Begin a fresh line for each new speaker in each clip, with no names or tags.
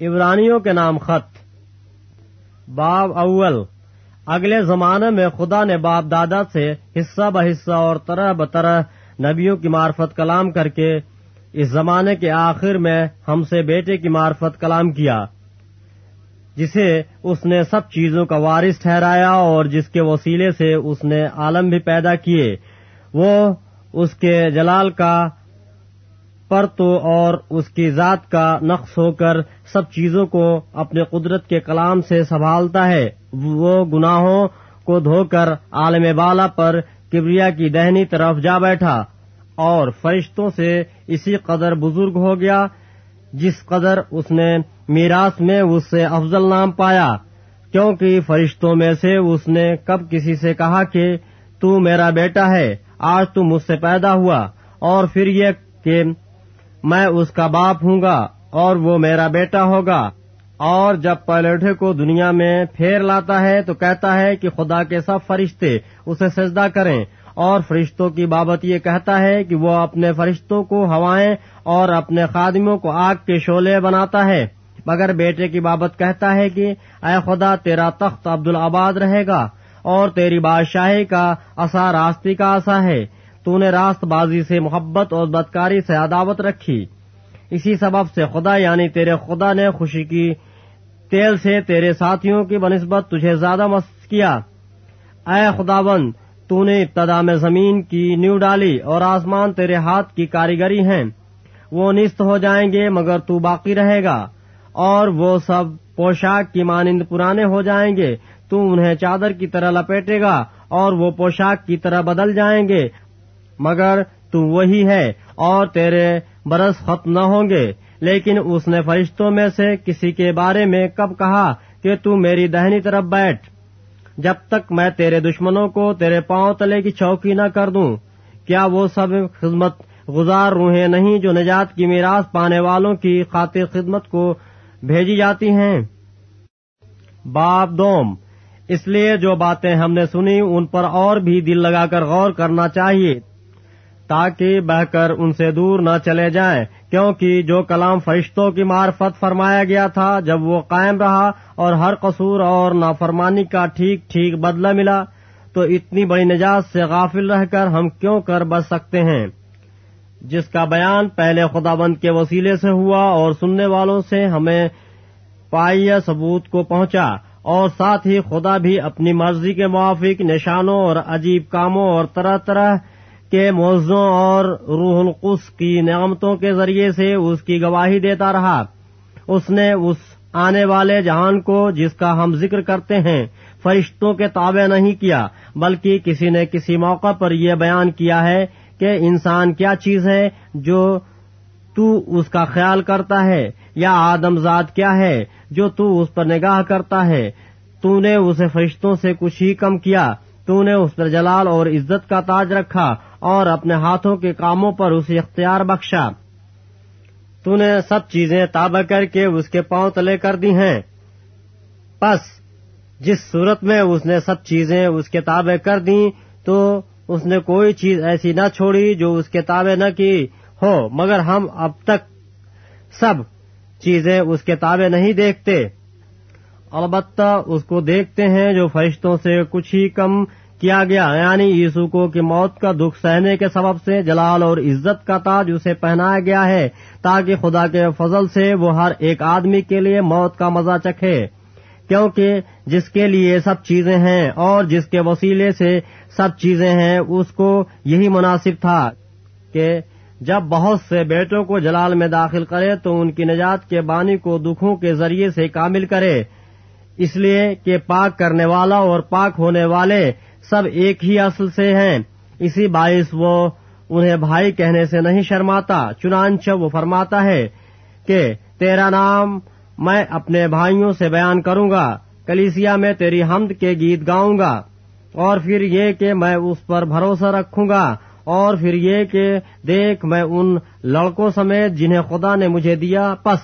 عبرانیوں کے نام خط۔ باب اول۔ اگلے زمانے میں خدا نے باپ دادا سے حصہ بحصہ اور طرح بطرح نبیوں کی معرفت کلام کر کے اس زمانے کے آخر میں ہم سے بیٹے کی معرفت کلام کیا، جسے اس نے سب چیزوں کا وارث ٹھہرایا اور جس کے وسیلے سے اس نے عالم بھی پیدا کیے۔ وہ اس کے جلال کا پرتو اور اس کی ذات کا نقص ہو کر سب چیزوں کو اپنے قدرت کے کلام سے سنبھالتا ہے۔ وہ گناہوں کو دھو کر عالم بالا پر کبریا کی دہنی طرف جا بیٹھا اور فرشتوں سے اسی قدر بزرگ ہو گیا جس قدر اس نے میراث میں اس سے افضل نام پایا۔ کیونکہ فرشتوں میں سے اس نے کب کسی سے کہا کہ تو میرا بیٹا ہے، آج تو مجھ سے پیدا ہوا اور پھر یہ کہ میں اس کا باپ ہوں گا اور وہ میرا بیٹا ہوگا۔ اور جب پلوٹے کو دنیا میں پھیر لاتا ہے تو کہتا ہے کہ خدا کے سب فرشتے اسے سجدہ کریں۔ اور فرشتوں کی بابت یہ کہتا ہے کہ وہ اپنے فرشتوں کو ہوائیں اور اپنے خادموں کو آگ کے شعلے بناتا ہے۔ مگر بیٹے کی بابت کہتا ہے کہ اے خدا، تیرا تخت عبد رہے گا اور تیری بادشاہی کا اصا راستی کا اصا ہے۔ تو نے راست بازی سے محبت اور بدکاری سے عداوت رکھی۔ اسی سبب سے خدا یعنی تیرے خدا نے خوشی کی تیل سے تیرے ساتھیوں کی بنسبت تجھے زیادہ مست کیا۔ اے خدا بند تو نے ابتدا میں زمین کی نیو ڈالی اور آسمان تیرے ہاتھ کی کاریگری ہیں۔ وہ نست ہو جائیں گے مگر تو باقی رہے گا۔ اور وہ سب پوشاک کی مانند پرانے ہو جائیں گے۔ تو انہیں چادر کی طرح لپیٹے گا اور وہ پوشاک کی طرح بدل جائیں گے۔ مگر تو وہی ہے اور تیرے برس ختم نہ ہوں گے۔ لیکن اس نے فرشتوں میں سے کسی کے بارے میں کب کہا کہ تو میری دہنی طرف بیٹھ۔ جب تک میں تیرے دشمنوں کو تیرے پاؤں تلے کی چوکی نہ کر دوں، کیا وہ سب خدمت گزار روحیں نہیں جو نجات کی میراث پانے والوں کی خاطر خدمت کو بھیجی جاتی ہیں؟ باب دوم۔ اس لیے جو باتیں ہم نے سنی، ان پر اور بھی دل لگا کر غور کرنا چاہیے۔ تاکہ بہ کر ان سے دور نہ چلے جائیں، کیونکہ جو کلام فرشتوں کی معرفت فرمایا گیا تھا، جب وہ قائم رہا اور ہر قصور اور نافرمانی کا ٹھیک ٹھیک بدلہ ملا، تو اتنی بڑی نجات سے غافل رہ کر ہم کیوں کر بچ سکتے ہیں؟ جس کا بیان پہلے خدا بند کے وسیلے سے ہوا اور سننے والوں سے ہمیں پائیہ ثبوت کو پہنچا، اور ساتھ ہی خدا بھی اپنی مرضی کے موافق نشانوں اور عجیب کاموں اور طرح طرح کے موضوع اور روح القس کی نعمتوں کے ذریعے سے اس کی گواہی دیتا رہا۔ اس نے اس آنے والے جہان کو جس کا ہم ذکر کرتے ہیں، فرشتوں کے تابع نہیں کیا، بلکہ کسی نے کسی موقع پر یہ بیان کیا ہے کہ انسان کیا چیز ہے جو تو اس کا خیال کرتا ہے، یا آدم ذات کیا ہے جو تو اس پر نگاہ کرتا ہے۔ تو نے اسے فرشتوں سے کچھ ہی کم کیا، تو نے اس پر جلال اور عزت کا تاج رکھا۔ اور اپنے ہاتھوں کے کاموں پر اسے اختیار بخشا۔ تو نے سب چیزیں تابع کر کے اس کے پاؤں تلے کر دی ہیں۔ پس جس صورت میں اس نے سب چیزیں اس کے تابع کر دی تو اس نے کوئی چیز ایسی نہ چھوڑی جو اس کے تابع نہ کی ہو، مگر ہم اب تک سب چیزیں اس کے تابع نہیں دیکھتے۔ البتہ اس کو دیکھتے ہیں جو فرشتوں سے کچھ ہی کم کیا گیا؟ یعنی یسو کو کہ موت کا دکھ سہنے کے سبب سے جلال اور عزت کا تاج اسے پہنایا گیا ہے تاکہ خدا کے فضل سے وہ ہر ایک آدمی کے لیے موت کا مزہ چکھے۔ کیونکہ جس کے لیے سب چیزیں ہیں اور جس کے وسیلے سے سب چیزیں ہیں، اس کو یہی مناسب تھا کہ جب بہت سے بیٹوں کو جلال میں داخل کرے تو ان کی نجات کے بانی کو دکھوں کے ذریعے سے کامل کرے۔ اس لیے کہ پاک کرنے والا اور پاک ہونے والے سب ایک ہی اصل سے ہیں۔ اسی باعث وہ انہیں بھائی کہنے سے نہیں شرماتا، چنانچہ وہ فرماتا ہے کہ تیرا نام میں اپنے بھائیوں سے بیان کروں گا، کلیسیا میں تیری حمد کے گیت گاؤں گا۔ اور پھر یہ کہ میں اس پر بھروسہ رکھوں گا، اور پھر یہ کہ دیکھ میں ان لڑکوں سمیت جنہیں خدا نے مجھے دیا، پس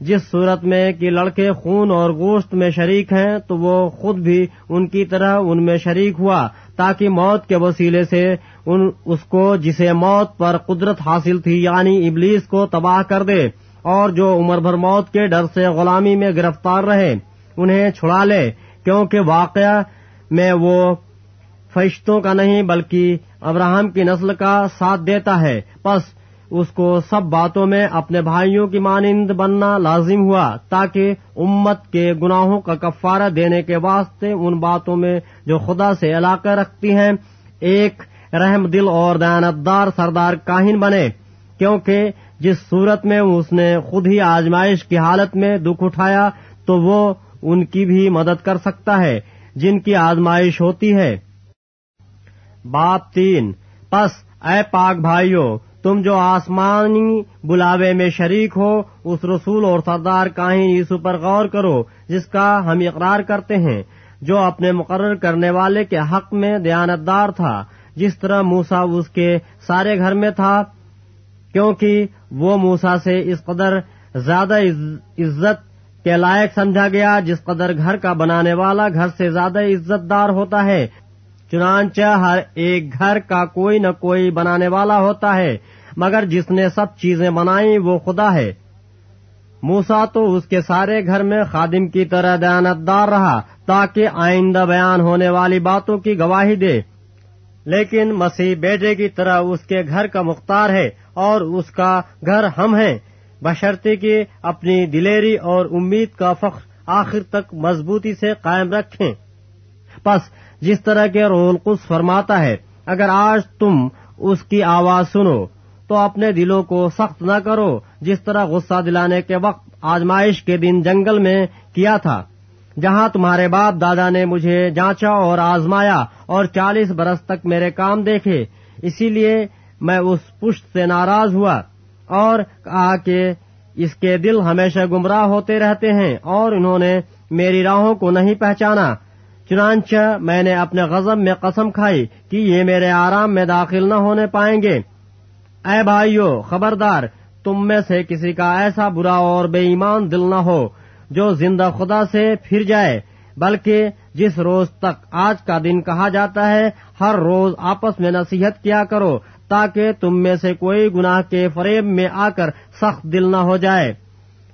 جس صورت میں کہ لڑکے خون اور گوشت میں شریک ہیں، تو وہ خود بھی ان کی طرح ان میں شریک ہوا، تاکہ موت کے وسیلے سے ان، اس کو جسے موت پر قدرت حاصل تھی یعنی ابلیس کو تباہ کر دے اور جو عمر بھر موت کے ڈر سے غلامی میں گرفتار رہے، انہیں چھڑا لے، کیونکہ واقعہ میں وہ فرشتوں کا نہیں، بلکہ ابراہم کی نسل کا ساتھ دیتا ہے۔ بس اس کو سب باتوں میں اپنے بھائیوں کی مانند بننا لازم ہوا تاکہ امت کے گناہوں کا کفارہ دینے کے واسطے ان باتوں میں جو خدا سے علاقہ رکھتی ہیں، ایک رحم دل اور دیانتدار سردار کاہن بنے، کیونکہ جس صورت میں اس نے خود ہی آزمائش کی حالت میں دکھ اٹھایا تو وہ ان کی بھی مدد کر سکتا ہے، جن کی آزمائش ہوتی ہے۔ باپ تین۔ پس، اے پاک بھائیوں تم جو آسمانی بلاوے میں شریک ہو، اس رسول اور سردار کاہن یسو پر غور کرو، جس کا ہم اقرار کرتے ہیں، جو اپنے مقرر کرنے والے کے حق میں دیانتدار تھا۔ جس طرح موسا اس کے سارے گھر میں تھا، کیونکہ وہ موسا سے اس قدر زیادہ عزت کے لائق سمجھا گیا، جس قدر گھر کا بنانے والا گھر سے زیادہ عزت دار ہوتا ہے۔ چنانچہ ہر ایک گھر کا کوئی نہ کوئی بنانے والا ہوتا ہے، مگر جس نے سب چیزیں بنائی وہ خدا ہے۔ موسا تو اس کے سارے گھر میں خادم کی طرح دیانتدار رہا تاکہ آئندہ بیان ہونے والی باتوں کی گواہی دے۔ لیکن مسیح بیٹے کی طرح اس کے گھر کا مختار ہے اور اس کا گھر ہم ہیں۔ بشرطے کی اپنی دلیری اور امید کا فخر آخر تک مضبوطی سے قائم رکھیں۔ پس جس طرح کے رول القدس فرماتا ہے، اگر آج تم اس کی آواز سنو، تو اپنے دلوں کو سخت نہ کرو، جس طرح غصہ دلانے کے وقت آزمائش کے دن جنگل میں کیا تھا۔ جہاں تمہارے باپ دادا نے مجھے جانچا اور آزمایا اور چالیس برس تک میرے کام دیکھے، اسی لیے میں اس پشت سے ناراض ہوا اور کہا کہ اس کے دل ہمیشہ گمراہ ہوتے رہتے ہیں اور انہوں نے میری راہوں کو نہیں پہچانا۔ چنانچہ میں نے اپنے غزب میں قسم کھائی کہ یہ میرے آرام میں داخل نہ ہونے پائیں گے۔ اے بھائیو، خبردار، تم میں سے کسی کا ایسا برا اور بے ایمان دل نہ ہو جو زندہ خدا سے پھر جائے، بلکہ جس روز تک آج کا دن کہا جاتا ہے، ہر روز آپس میں نصیحت کیا کرو تاکہ تم میں سے کوئی گناہ کے فریب میں آ کر سخت دل نہ ہو جائے۔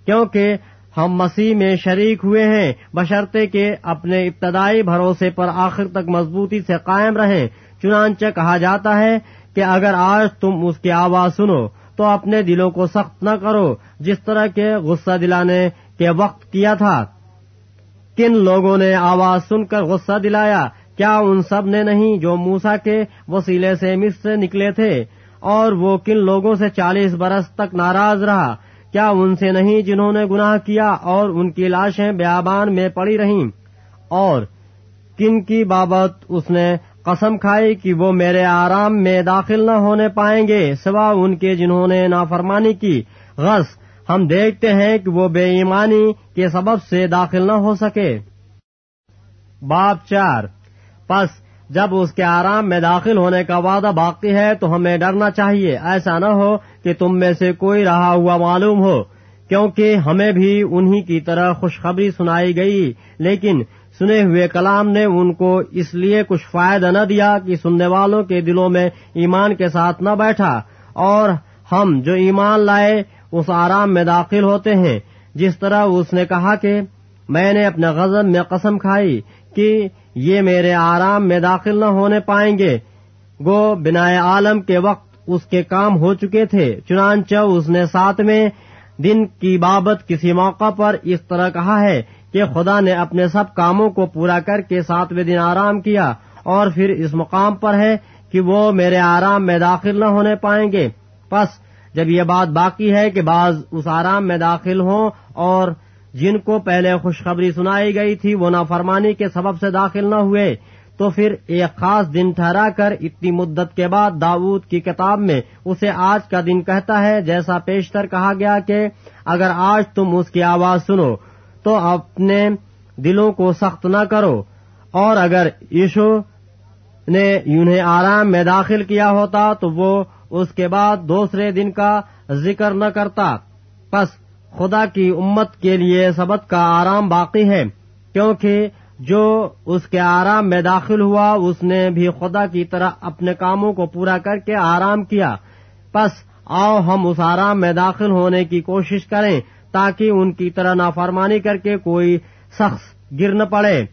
کیونکہ ہم مسیح میں شریک ہوئے ہیں، بشرطے کے اپنے ابتدائی بھروسے پر آخر تک مضبوطی سے قائم رہیں۔ چنانچہ کہا جاتا ہے کہ اگر آج تم اس کی آواز سنو، تو اپنے دلوں کو سخت نہ کرو، جس طرح کے غصہ دلانے کے وقت کیا تھا۔ کن لوگوں نے آواز سن کر غصہ دلایا؟ کیا ان سب نے نہیں جو موسا کے وسیلے سے مصر سے نکلے تھے؟ اور وہ کن لوگوں سے چالیس برس تک ناراض رہا؟ کیا ان سے نہیں جنہوں نے گناہ کیا اور ان کی لاشیں بیابان میں پڑی رہیں؟ اور کن کی بابت اس نے قسم کھائی کہ وہ میرے آرام میں داخل نہ ہونے پائیں گے، سوا ان کے جنہوں نے نافرمانی کی؟ غص، ہم دیکھتے ہیں کہ وہ بے ایمانی کے سبب سے داخل نہ ہو سکے۔ باپ چار۔ پس، جب اس کے آرام میں داخل ہونے کا وعدہ باقی ہے تو ہمیں ڈرنا چاہیے، ایسا نہ ہو کہ تم میں سے کوئی رہا ہوا معلوم ہو، کیونکہ ہمیں بھی انہی کی طرح خوشخبری سنائی گئی، لیکن سنے ہوئے کلام نے ان کو اس لیے کچھ فائدہ نہ دیا کہ سننے والوں کے دلوں میں ایمان کے ساتھ نہ بیٹھا۔ اور ہم جو ایمان لائے، اس آرام میں داخل ہوتے ہیں۔ جس طرح اس نے کہا کہ، میں نے اپنے غزب میں قسم کھائی کہ یہ میرے آرام میں داخل نہ ہونے پائیں گے۔ گو بنا عالم کے وقت اس کے کام ہو چکے تھے، چنانچہ اس نے ساتویں دن کی بابت کسی موقع پر اس طرح کہا ہے کہ خدا نے اپنے سب کاموں کو پورا کر کے ساتویں دن آرام کیا اور پھر اس مقام پر ہے کہ وہ میرے آرام میں داخل نہ ہونے پائیں گے۔ پس جب یہ بات باقی ہے کہ بعض اس آرام میں داخل ہوں اور جن کو پہلے خوشخبری سنائی گئی تھی، وہ نافرمانی کے سبب سے داخل نہ ہوئے تو پھر ایک خاص دن ٹھہرا کر اتنی مدت کے بعد داود کی کتاب میں اسے آج کا دن کہتا ہے، جیسا پیشتر کہا گیا کہ اگر آج تم اس کی آواز سنو تو اپنے دلوں کو سخت نہ کرو، اور اگر یشو نے انہیں آرام میں داخل کیا ہوتا تو وہ اس کے بعد دوسرے دن کا ذکر نہ کرتا۔ پس خدا کی امت کے لیے سبت کا آرام باقی ہے، کیونکہ جو اس کے آرام میں داخل ہوا، اس نے بھی خدا کی طرح اپنے کاموں کو پورا کر کے آرام کیا۔ پس آؤ ہم اس آرام میں داخل ہونے کی کوشش کریں تاکہ ان کی طرح نافرمانی کر کے کوئی شخص گر نہ پڑے۔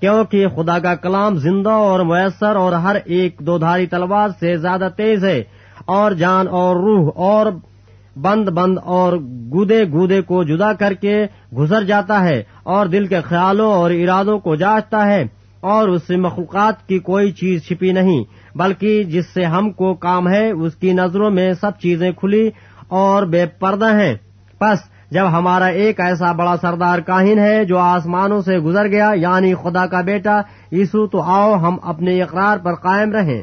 کیونکہ خدا کا کلام زندہ اور میسر اور ہر ایک دو دھاری تلوار سے زیادہ تیز ہے اور جان اور روح اور بند بند اور گودے گودے کو جدا کر کے گزر جاتا ہے اور دل کے خیالوں اور ارادوں کو جانچتا ہے اور اس سے مخلوقات کی کوئی چیز چھپی نہیں، بلکہ جس سے ہم کو کام ہے، اس کی نظروں میں سب چیزیں کھلی اور بے پردہ ہیں۔ بس جب ہمارا ایک ایسا بڑا سردار کاہن ہے جو آسمانوں سے گزر گیا یعنی خدا کا بیٹا، یسو، تو آؤ ہم اپنے اقرار پر قائم رہیں۔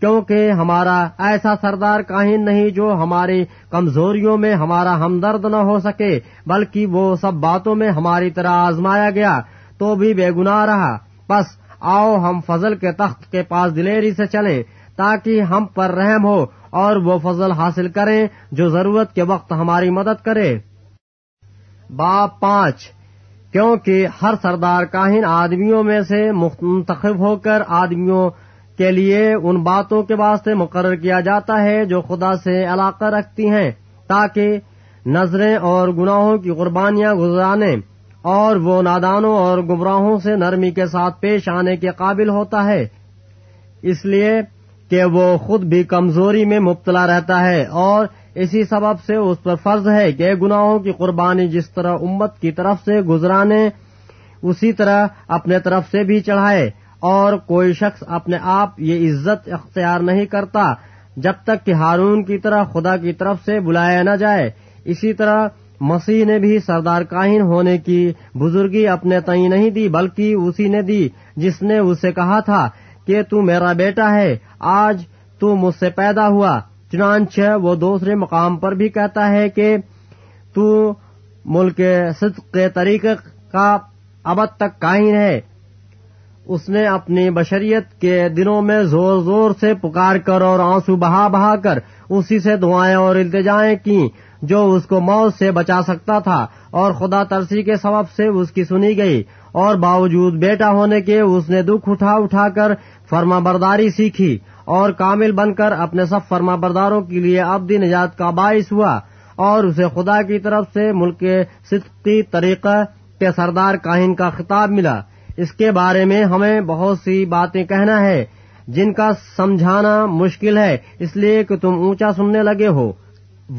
کیونکہ ہمارا ایسا سردار کاہن نہیں جو ہماری کمزوریوں میں ہمارا ہمدرد نہ ہو سکے، بلکہ وہ سب باتوں میں ہماری طرح آزمایا گیا۔ تو بھی بے گناہ رہا۔ بس آؤ ہم فضل کے تخت کے پاس دلیری سے چلیں، تاکہ ہم پر رحم ہو اور وہ فضل حاصل کریں جو ضرورت کے وقت ہماری مدد کرے۔ باپ پانچ۔ کیونکہ ہر سردار کاہن آدمیوں میں سے منتخب ہو کر آدمیوں کے لیے ان باتوں کے واسطے مقرر کیا جاتا ہے جو خدا سے علاقہ رکھتی ہیں، تاکہ نظریں اور گناہوں کی قربانیاں گزرانے اور وہ نادانوں اور گمراہوں سے نرمی کے ساتھ پیش آنے کے قابل ہوتا ہے۔ اس لیے کہ وہ خود بھی کمزوری میں مبتلا رہتا ہے اور اسی سبب سے اس پر فرض ہے کہ گناہوں کی قربانی جس طرح امت کی طرف سے گزرانے، اسی طرح اپنے طرف سے بھی چڑھائے۔ اور کوئی شخص اپنے آپ یہ عزت اختیار نہیں کرتا جب تک کہ ہارون کی طرح خدا کی طرف سے بلایا نہ جائے۔ اسی طرح مسیح نے بھی سردار کاہن ہونے کی بزرگی اپنے تئیں نہیں دی، بلکہ اسی نے دی جس نے اسے کہا تھا کہ تو میرا بیٹا ہے، آج تو مجھ سے پیدا ہوا۔ چنانچہ وہ دوسرے مقام پر بھی کہتا ہے کہ تو ملک صدق کے طریقے کا ابد تک کائن ہے۔ اس نے اپنی بشریت کے دنوں میں زور زور سے پکار کر اور آنسو بہا بہا کر اسی سے دعائیں اور التجائیں کی جو اس کو موت سے بچا سکتا تھا اور خدا ترسی کے سبب سے اس کی سنی گئی اور باوجود بیٹا ہونے کے اس نے دکھ اٹھا اٹھا کر فرما برداری سیکھی اور کامل بن کر اپنے سب فرما برداروں کے لیے ابدی نجات کا باعث ہوا اور اسے خدا کی طرف سے ملک کے صدقی طریقہ کے سردار کاہن کا خطاب ملا۔ اس کے بارے میں ہمیں بہت سی باتیں کہنا ہے، جن کا سمجھانا مشکل ہے، اس لیے کہ تم اونچا سننے لگے ہو۔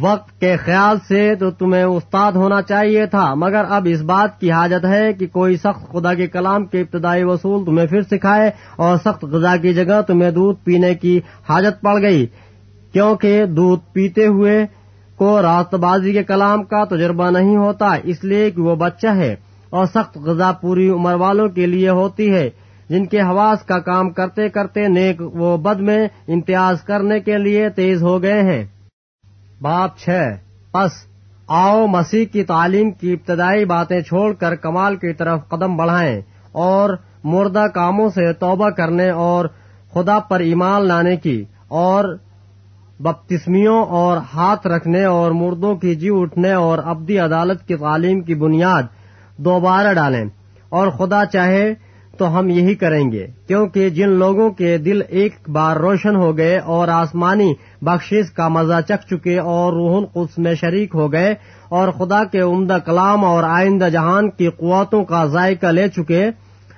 وقت کے خیال سے تو تمہیں استاد ہونا چاہیے تھا، مگر اب اس بات کی حاجت ہے کہ کوئی سخت خدا کے کلام کے ابتدائی وصول تمہیں پھر سکھائے اور سخت غذا کی جگہ تمہیں دودھ پینے کی حاجت پڑ گئی۔ کیونکہ دودھ پیتے ہوئے کو راست بازی کے کلام کا تجربہ نہیں ہوتا، اس لیے کہ وہ بچہ ہے۔ اور سخت غذا پوری عمر والوں کے لیے ہوتی ہے۔ جن کے حواس کا کام کرتے کرتے نیک وہ بد میں امتیاز کرنے کے لیے تیز ہو گئے ہیں۔ باپ چھ۔ پس آؤ مسیح کی تعلیم کی ابتدائی باتیں چھوڑ کر کمال کی طرف قدم بڑھائیں اور مردہ کاموں سے توبہ کرنے اور خدا پر ایمان لانے کی اور بپتسمیوں اور ہاتھ رکھنے اور مردوں کی جی اٹھنے اور ابدی عدالت کی تعلیم کی بنیاد دوبارہ ڈالیں۔ اور خدا چاہے تو ہم یہی کریں گے، کیونکہ جن لوگوں کے دل ایک بار روشن ہو گئے اور آسمانی بخشش کا مزہ چکھ چکے اور روح القدس میں شریک ہو گئے اور خدا کے عمدہ کلام اور آئندہ جہان کی قوتوں کا ذائقہ لے چکے،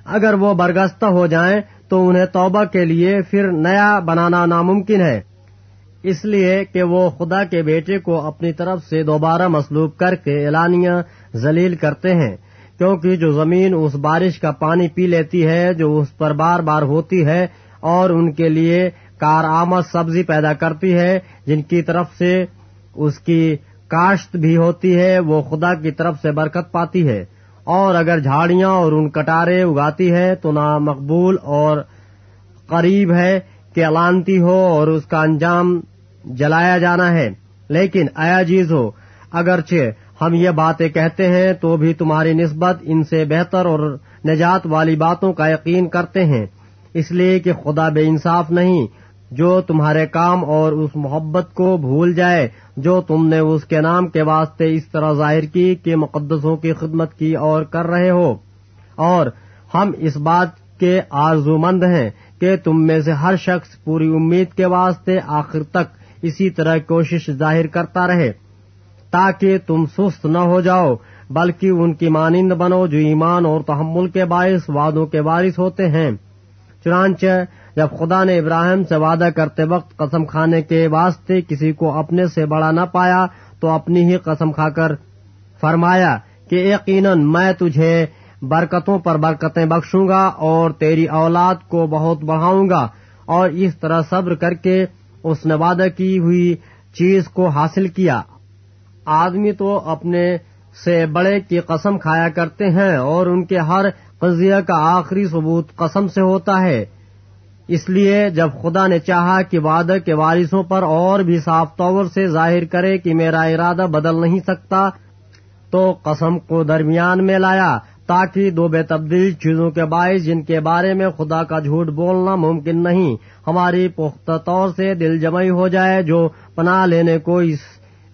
اگر وہ برگستہ ہو جائیں تو انہیں توبہ کے لیے پھر نیا بنانا ناممکن ہے۔ اس لیے کہ وہ خدا کے بیٹے کو اپنی طرف سے دوبارہ مسلوب کر کے اعلانیہ ذلیل کرتے ہیں۔ کیونکہ جو زمین اس بارش کا پانی پی لیتی ہے، جو اس پر بار بار ہوتی ہے اور ان کے لیے کار آمد سبزی پیدا کرتی ہے، جن کی طرف سے اس کی کاشت بھی ہوتی ہے، وہ خدا کی طرف سے برکت پاتی ہے۔ اور اگر جھاڑیاں اور ان کٹارے اگاتی ہے تو نہ مقبول اور قریب ہے کہ علانتی ہو اور اس کا انجام جلایا جانا ہے۔ لیکن ایا جیز ہو اگرچہ ہم یہ باتیں کہتے ہیں تو بھی تمہاری نسبت ان سے بہتر اور نجات والی باتوں کا یقین کرتے ہیں۔ اس لیے کہ خدا بے انصاف نہیں، جو تمہارے کام اور اس محبت کو بھول جائے، جو تم نے اس کے نام کے واسطے اس طرح ظاہر کی کہ مقدسوں کی خدمت کی اور کر رہے ہو۔ اور ہم اس بات کے آرزو مند ہیں کہ تم میں سے ہر شخص پوری امید کے واسطے آخر تک اسی طرح کوشش ظاہر کرتا رہے۔ تاکہ تم سست نہ ہو جاؤ، بلکہ ان کی مانند بنو جو ایمان اور تحمل کے باعث وعدوں کے وارث ہوتے ہیں۔ چنانچہ، جب خدا نے ابراہیم سے وعدہ کرتے وقت قسم کھانے کے واسطے کسی کو اپنے سے بڑا نہ پایا، تو اپنی ہی قسم کھا کر فرمایا کہ یقیناً میں تجھے برکتوں پر برکتیں بخشوں گا اور تیری اولاد کو بہت بڑھاؤں گا۔ اور اس طرح صبر کر کے اس نے وعدہ کی ہوئی چیز کو حاصل کیا۔ آدمی تو اپنے سے بڑے کی قسم کھایا کرتے ہیں اور ان کے ہر قضیہ کا آخری ثبوت قسم سے ہوتا ہے۔ اس لیے جب خدا نے چاہا کہ وعدہ کے وارثوں پر اور بھی صاف طور سے ظاہر کرے کہ میرا ارادہ بدل نہیں سکتا، تو قسم کو درمیان میں لایا تاکہ دو بے تبدیل چیزوں کے باعث جن کے بارے میں خدا کا جھوٹ بولنا ممکن نہیں، ہماری پختہ طور سے دل جمعی ہو جائے جو پناہ لینے کو اس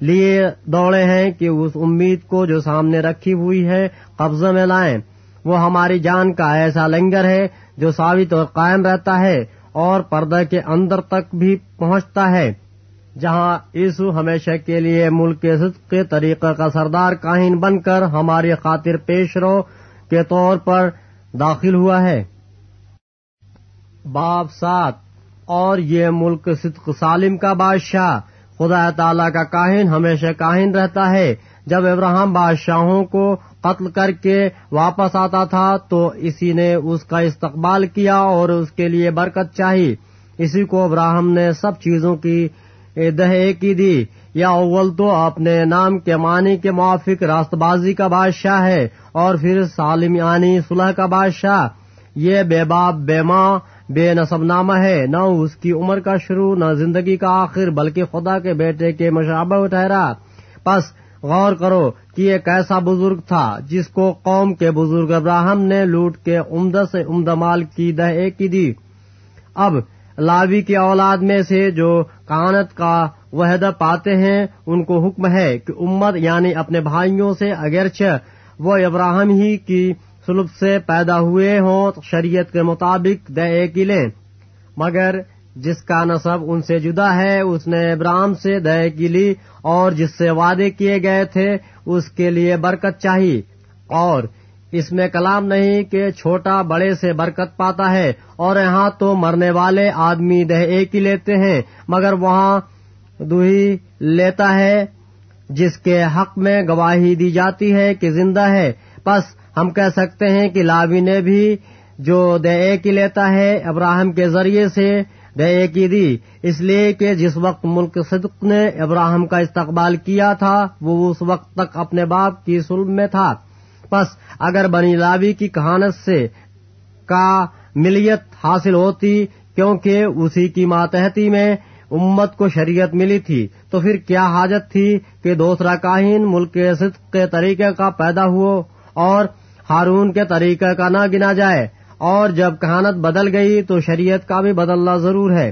لیے دوڑے ہیں کہ اس امید کو جو سامنے رکھی ہوئی ہے قبضے میں لائیں۔ وہ ہماری جان کا ایسا لنگر ہے جو ثابت اور قائم رہتا ہے اور پردہ کے اندر تک بھی پہنچتا ہے، جہاں یسو ہمیشہ کے لیے ملک صدق کے طریقہ کا سردار کاہن بن کر ہماری خاطر پیش رو کے طور پر داخل ہوا ہے۔ باب سات اور یہ ملک صدق سالم کا بادشاہ خدا تعالی کا کاہن ہمیشہ کاہن رہتا ہے۔ جب ابراہم بادشاہوں کو قتل کر کے واپس آتا تھا تو اسی نے اس کا استقبال کیا اور اس کے لیے برکت چاہی۔ اسی کو ابراہم نے سب چیزوں کی دہ کی دی۔ یا اول تو اپنے نام کے معنی کے موافق راست بازی کا بادشاہ ہے اور پھر سالم یعنی صلح کا بادشاہ۔ یہ بے باپ، بے ماں بے نصب نامہ ہے، نہ اس کی عمر کا شروع، نہ زندگی کا آخر، بلکہ خدا کے بیٹے کے مشابہ ٹھہرا پس غور کرو کہ یہ کیسا بزرگ تھا، جس کو قوم کے بزرگ ابراہم نے لوٹ کے عمدہ سے عمدہ مال کی دہ کی دی۔ اب لاوی کی اولاد میں سے جو کانت کا وحدہ پاتے ہیں، ان کو حکم ہے کہ امت یعنی اپنے بھائیوں سے اگرچہ وہ ابراہم ہی کی سلب سے پیدا ہوئے ہوں شریعت کے مطابق دے کی لیں مگر جس کا نصب ان سے جدا ہے، اس نے ابراہم سے دے کی لی اور جس سے وعدے کیے گئے تھے، اس کے لیے برکت چاہیے اور اس میں کلام نہیں کہ چھوٹا بڑے سے برکت پاتا ہے، اور یہاں تو مرنے والے آدمی دہ ایک ہی لیتے ہیں، مگر وہاں دوہی لیتا ہے، جس کے حق میں گواہی دی جاتی ہے کہ زندہ ہے۔ بس ہم کہہ سکتے ہیں کہ لاوی نے بھی جو دے کی لیتا ہے ابراہم کے ذریعے سے دے کی دی۔ اس لیے کہ جس وقت ملک صدق نے ابراہم کا استقبال کیا تھا، وہ اس وقت تک اپنے باپ کی سلم میں تھا۔ بس اگر بنی لاوی کی کہانت سے کا ملیت حاصل ہوتی، کیونکہ اسی کی ماتحتی میں امت کو شریعت ملی تھی، تو پھر کیا حاجت تھی کہ دوسرا کاہین ملک صدق کے طریقے کا پیدا ہو اور ہارون کے طریقے کا نہ گنا جائے اور جب کہانت بدل گئی تو شریعت کا بھی بدلنا ضرور ہے،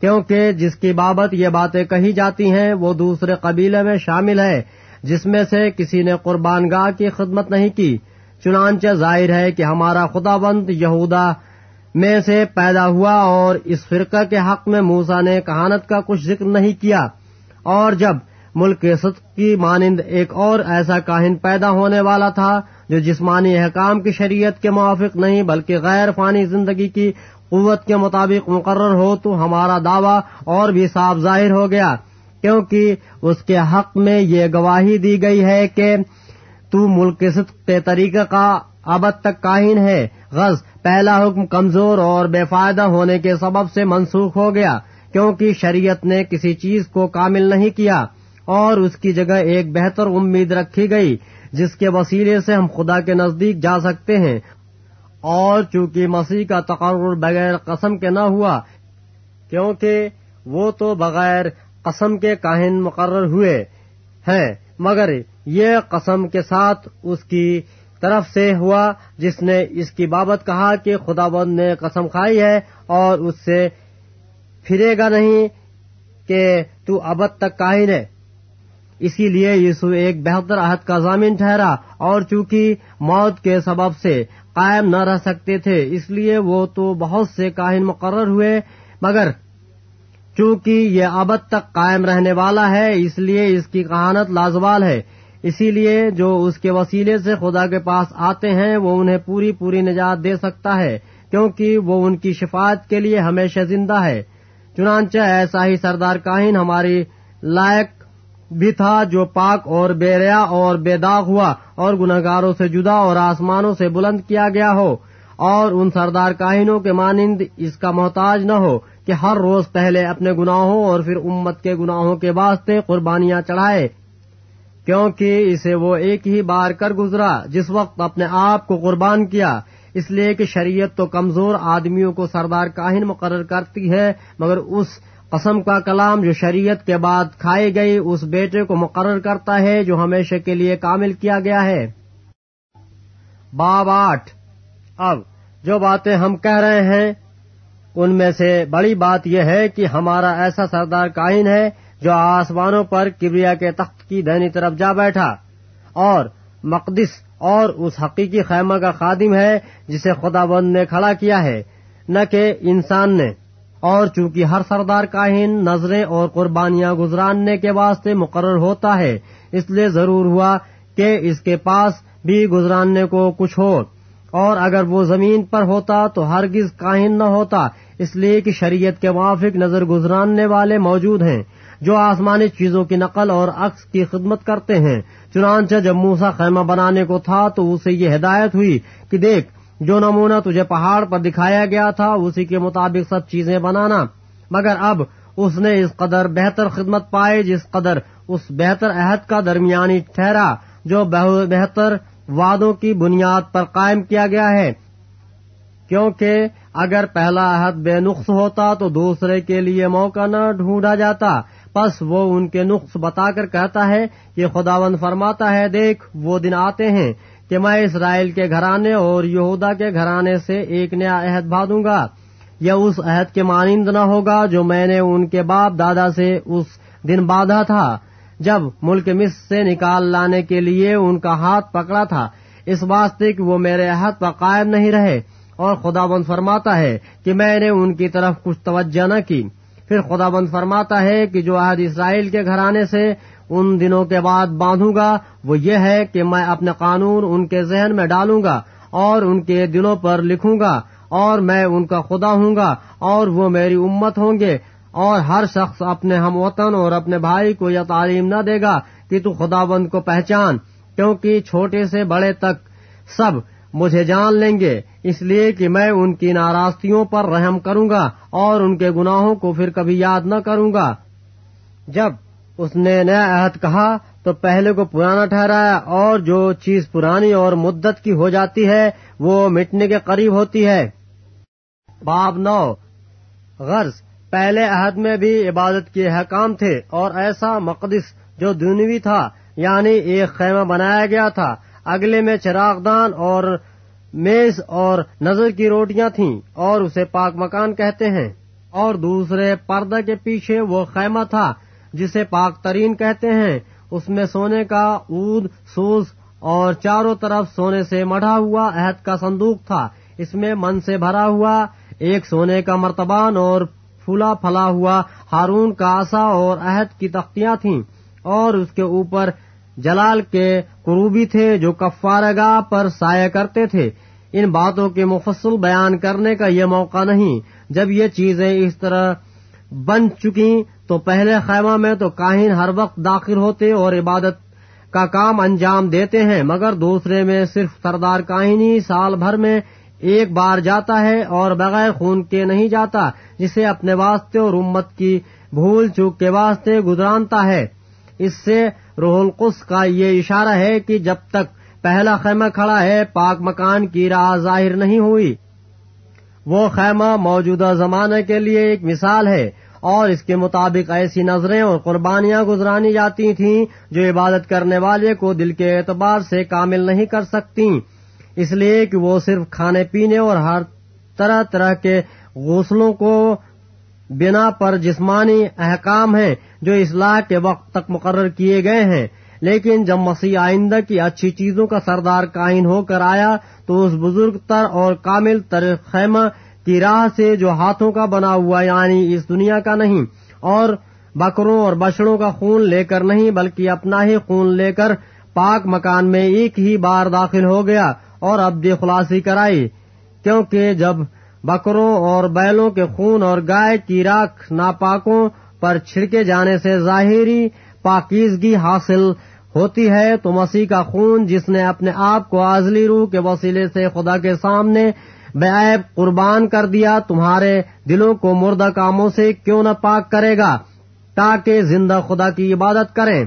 کیونکہ جس کی بابت یہ باتیں کہی جاتی ہیں وہ دوسرے قبیلے میں شامل ہے، جس میں سے کسی نے قربان گاہ کی خدمت نہیں کی۔ چنانچہ ظاہر ہے کہ ہمارا خدا بند یہودا میں سے پیدا ہوا اور اس فرقہ کے حق میں موسا نے کہانت کا کچھ ذکر نہیں کیا۔ اور جب ملک کے صدق کی مانند ایک اور ایسا کاہن پیدا ہونے والا تھا جو جسمانی احکام کی شریعت کے موافق نہیں بلکہ غیر فانی زندگی کی قوت کے مطابق مقرر ہو تو ہمارا دعویٰ اور بھی صاف ظاہر ہو گیا، کیونکہ اس کے حق میں یہ گواہی دی گئی ہے کہ تو ملک کے صدق کے طریقہ کا ابد تک کاہن ہے۔ غز، پہلا حکم کمزور اور بے فائدہ ہونے کے سبب سے منسوخ ہو گیا، کیونکہ شریعت نے کسی چیز کو کامل نہیں کیا۔ اور اس کی جگہ ایک بہتر امید رکھی گئی، جس کے وسیلے سے ہم خدا کے نزدیک جا سکتے ہیں۔ اور چونکہ مسیح کا تقرر بغیر قسم کے نہ ہوا، کیونکہ وہ تو بغیر قسم کے کاہن مقرر ہوئے ہیں، مگر یہ قسم کے ساتھ اس کی طرف سے ہوا، جس نے اس کی بابت کہا کہ خدا بند نے قسم کھائی ہے اور اس سے پھرے گا نہیں کہ تو ابد تک کاہن ہے۔ اسی لیے یسو ایک بہتر عہد کا ضامن ٹھہرا اور چونکہ موت کے سبب سے قائم نہ رہ سکتے تھے، اس لیے وہ تو بہت سے کاہن مقرر ہوئے، مگر چونکہ یہ ابد تک قائم رہنے والا ہے، اس لیے اس کی کہانت لازوال ہے۔ اسی لیے جو اس کے وسیلے سے خدا کے پاس آتے ہیں، وہ انہیں پوری پوری نجات دے سکتا ہے، کیونکہ وہ ان کی شفاعت کے لیے ہمیشہ زندہ ہے۔ چنانچہ ایسا ہی سردار کاہن ہماری لائق بھی تھا جو پاک اور بے ریا اور بے داغ ہوا اور گناگاروں سے جدا اور آسمانوں سے بلند کیا گیا ہو اور ان سردار کاہنوں کے مانند اس کا محتاج نہ ہو کہ ہر روز پہلے اپنے گناہوں اور پھر امت کے گناہوں کے واسطے قربانیاں چڑھائے۔ کیونکہ اسے وہ ایک ہی بار کر گزرا جس وقت اپنے آپ کو قربان کیا۔ اس لیے کہ شریعت تو کمزور آدمیوں کو سردار کاہن مقرر کرتی ہے، مگر اس قسم کا کلام جو شریعت کے بعد کھائی گئی اس بیٹے کو مقرر کرتا ہے جو ہمیشہ کے لیے کامل کیا گیا ہے۔ باب آٹھ۔ اب جو باتیں ہم کہہ رہے ہیں، ان میں سے بڑی بات یہ ہے کہ ہمارا ایسا سردار کائن ہے جو آسمانوں پر کبریا کے تخت کی دینی طرف جا بیٹھا اور مقدس اور اس حقیقی خیمہ کا خادم ہے جسے خدا بند نے کھڑا کیا ہے۔ نہ کہ انسان نے۔ اور چونکہ ہر سردار کاہن نظریں اور قربانیاں گزراننے کے واسطے مقرر ہوتا ہے، اس لیے ضرور ہوا کہ اس کے پاس بھی گزراننے کو کچھ ہو۔ اور اگر وہ زمین پر ہوتا تو ہرگز کاہن نہ ہوتا، اس لیے کہ شریعت کے موافق نظر گزراننے والے موجود ہیں، جو آسمانی چیزوں کی نقل اور عکس کی خدمت کرتے ہیں۔ چنانچہ جب موسا خیمہ بنانے کو تھا تو اسے یہ ہدایت ہوئی کہ دیکھ جو نمونہ تجھے پہاڑ پر دکھایا گیا تھا، اسی کے مطابق سب چیزیں بنانا۔ مگر اب اس نے اس قدر بہتر خدمت پائے جس قدر اس بہتر عہد کا درمیانی ٹھہرا، جو بہتر وعدوں کی بنیاد پر قائم کیا گیا ہے۔ کیونکہ اگر پہلا عہد بے نقص ہوتا تو دوسرے کے لیے موقع نہ ڈھونڈا جاتا۔ پس وہ ان کے نقص بتا کر کہتا ہے کہ خداون فرماتا ہے، دیکھ، وہ دن آتے ہیں۔ کہ میں اسرائیل کے گھرانے اور یہودا کے گھرانے سے ایک نیا عہد باندھوں گا، یا اس عہد کے مانند نہ ہوگا جو میں نے ان کے باپ دادا سے اس دن باندھا تھا، جب ملک مصر سے نکال لانے کے لیے ان کا ہاتھ پکڑا تھا۔ اس واسطے کہ وہ میرے عہد پر قائم نہیں رہے۔ اور خدا بند فرماتا ہے کہ میں نے ان کی طرف کچھ توجہ نہ کی۔ پھر خدا بند فرماتا ہے کہ جو عہد اسرائیل کے گھرانے سے ان دنوں کے بعد باندھوں گا، وہ یہ ہے کہ میں اپنے قانون ان کے ذہن میں ڈالوں گا اور ان کے دلوں پر لکھوں گا اور میں ان کا خدا ہوں گا اور وہ میری امت ہوں گے اور ہر شخص اپنے ہم وطن اور اپنے بھائی کو یہ تعلیم نہ دے گا کہ تو خدا بند کو پہچان، کیونکہ چھوٹے سے بڑے تک سب مجھے جان لیں گے، اس لیے کہ میں ان کی ناراضگیوں پر رحم کروں گا اور ان کے گناہوں کو پھر کبھی یاد نہ کروں گا۔ جب اس نے نیا عہد کہا تو پہلے کو پرانا ٹھہرایا اور جو چیز پرانی اور مدت کی ہو جاتی ہے، وہ مٹنے کے قریب ہوتی ہے۔ باب نو۔ غرض۔ پہلے عہد میں بھی عبادت کے حکام تھے اور ایسا مقدس جو دنوی تھا یعنی ایک خیمہ بنایا گیا تھا۔ اگلے میں چراغدان اور میز اور نظر کی روٹیاں تھیں اور اسے پاک مکان کہتے ہیں۔ اور دوسرے پردہ کے پیچھے وہ خیمہ تھا جسے پاک ترین کہتے ہیں، اس میں سونے کا اود، سوز اور چاروں طرف سونے سے مڑھا ہوا عہد کا صندوق تھا۔ اس میں من سے بھرا ہوا، ایک سونے کا مرتبان اور پھولا پھلا ہوا ہارون کا آسا اور عہد کی تختیاں تھیں۔ اور اس کے اوپر جلال کے قروبی تھے جو کفارگاہ پر سایہ کرتے تھے۔ ان باتوں کے مفصل بیان کرنے کا یہ موقع نہیں۔ جب یہ چیزیں اس طرح بن چکی تو پہلے خیمہ میں تو کاہن ہر وقت داخل ہوتے اور عبادت کا کام انجام دیتے ہیں، مگر دوسرے میں صرف سردار کاہنی سال بھر میں ایک بار جاتا ہے اور بغیر خون کے نہیں جاتا، جسے اپنے واسطے اور امت کی بھول چوک کے واسطے گزرانتا ہے۔ اس سے روح القس کا یہ اشارہ ہے کہ جب تک پہلا خیمہ کھڑا ہے، پاک مکان کی راہ ظاہر نہیں ہوئی۔ وہ خیمہ موجودہ زمانے کے لیے ایک مثال ہے اور اس کے مطابق ایسی نظریں اور قربانیاں گزرانی جاتی تھیں جو عبادت کرنے والے کو دل کے اعتبار سے کامل نہیں کر سکتی۔ اس لیے کہ وہ صرف کھانے پینے اور ہر طرح طرح کے غسلوں کو بنا پر جسمانی احکام ہیں جو اصلاح کے وقت تک مقرر کیے گئے ہیں۔ لیکن جب مسیح آئندہ کی اچھی چیزوں کا سردار کائن ہو کر آیا تو اس بزرگ تر اور کامل تر خیمہ کی راہ سے جو ہاتھوں کا بنا ہوا یعنی اس دنیا کا نہیں اور بکروں اور بچڑوں کا خون لے کر نہیں بلکہ اپنا ہی خون لے کر پاک مکان میں ایک ہی بار داخل ہو گیا اور ابدی خلاصی کرائی۔ کیونکہ جب بکروں اور بیلوں کے خون اور گائے کی راکھ ناپاکوں پر چھڑکے جانے سے ظاہری پاکیزگی حاصل ہوتی ہے تو مسیح کا خون جس نے اپنے آپ کو آزلی روح کے وسیلے سے خدا کے سامنے عیب قربان کر دیا، تمہارے دلوں کو مردہ کاموں سے کیوں نہ پاک کرے گا؟ تاکہ زندہ خدا کی عبادت کریں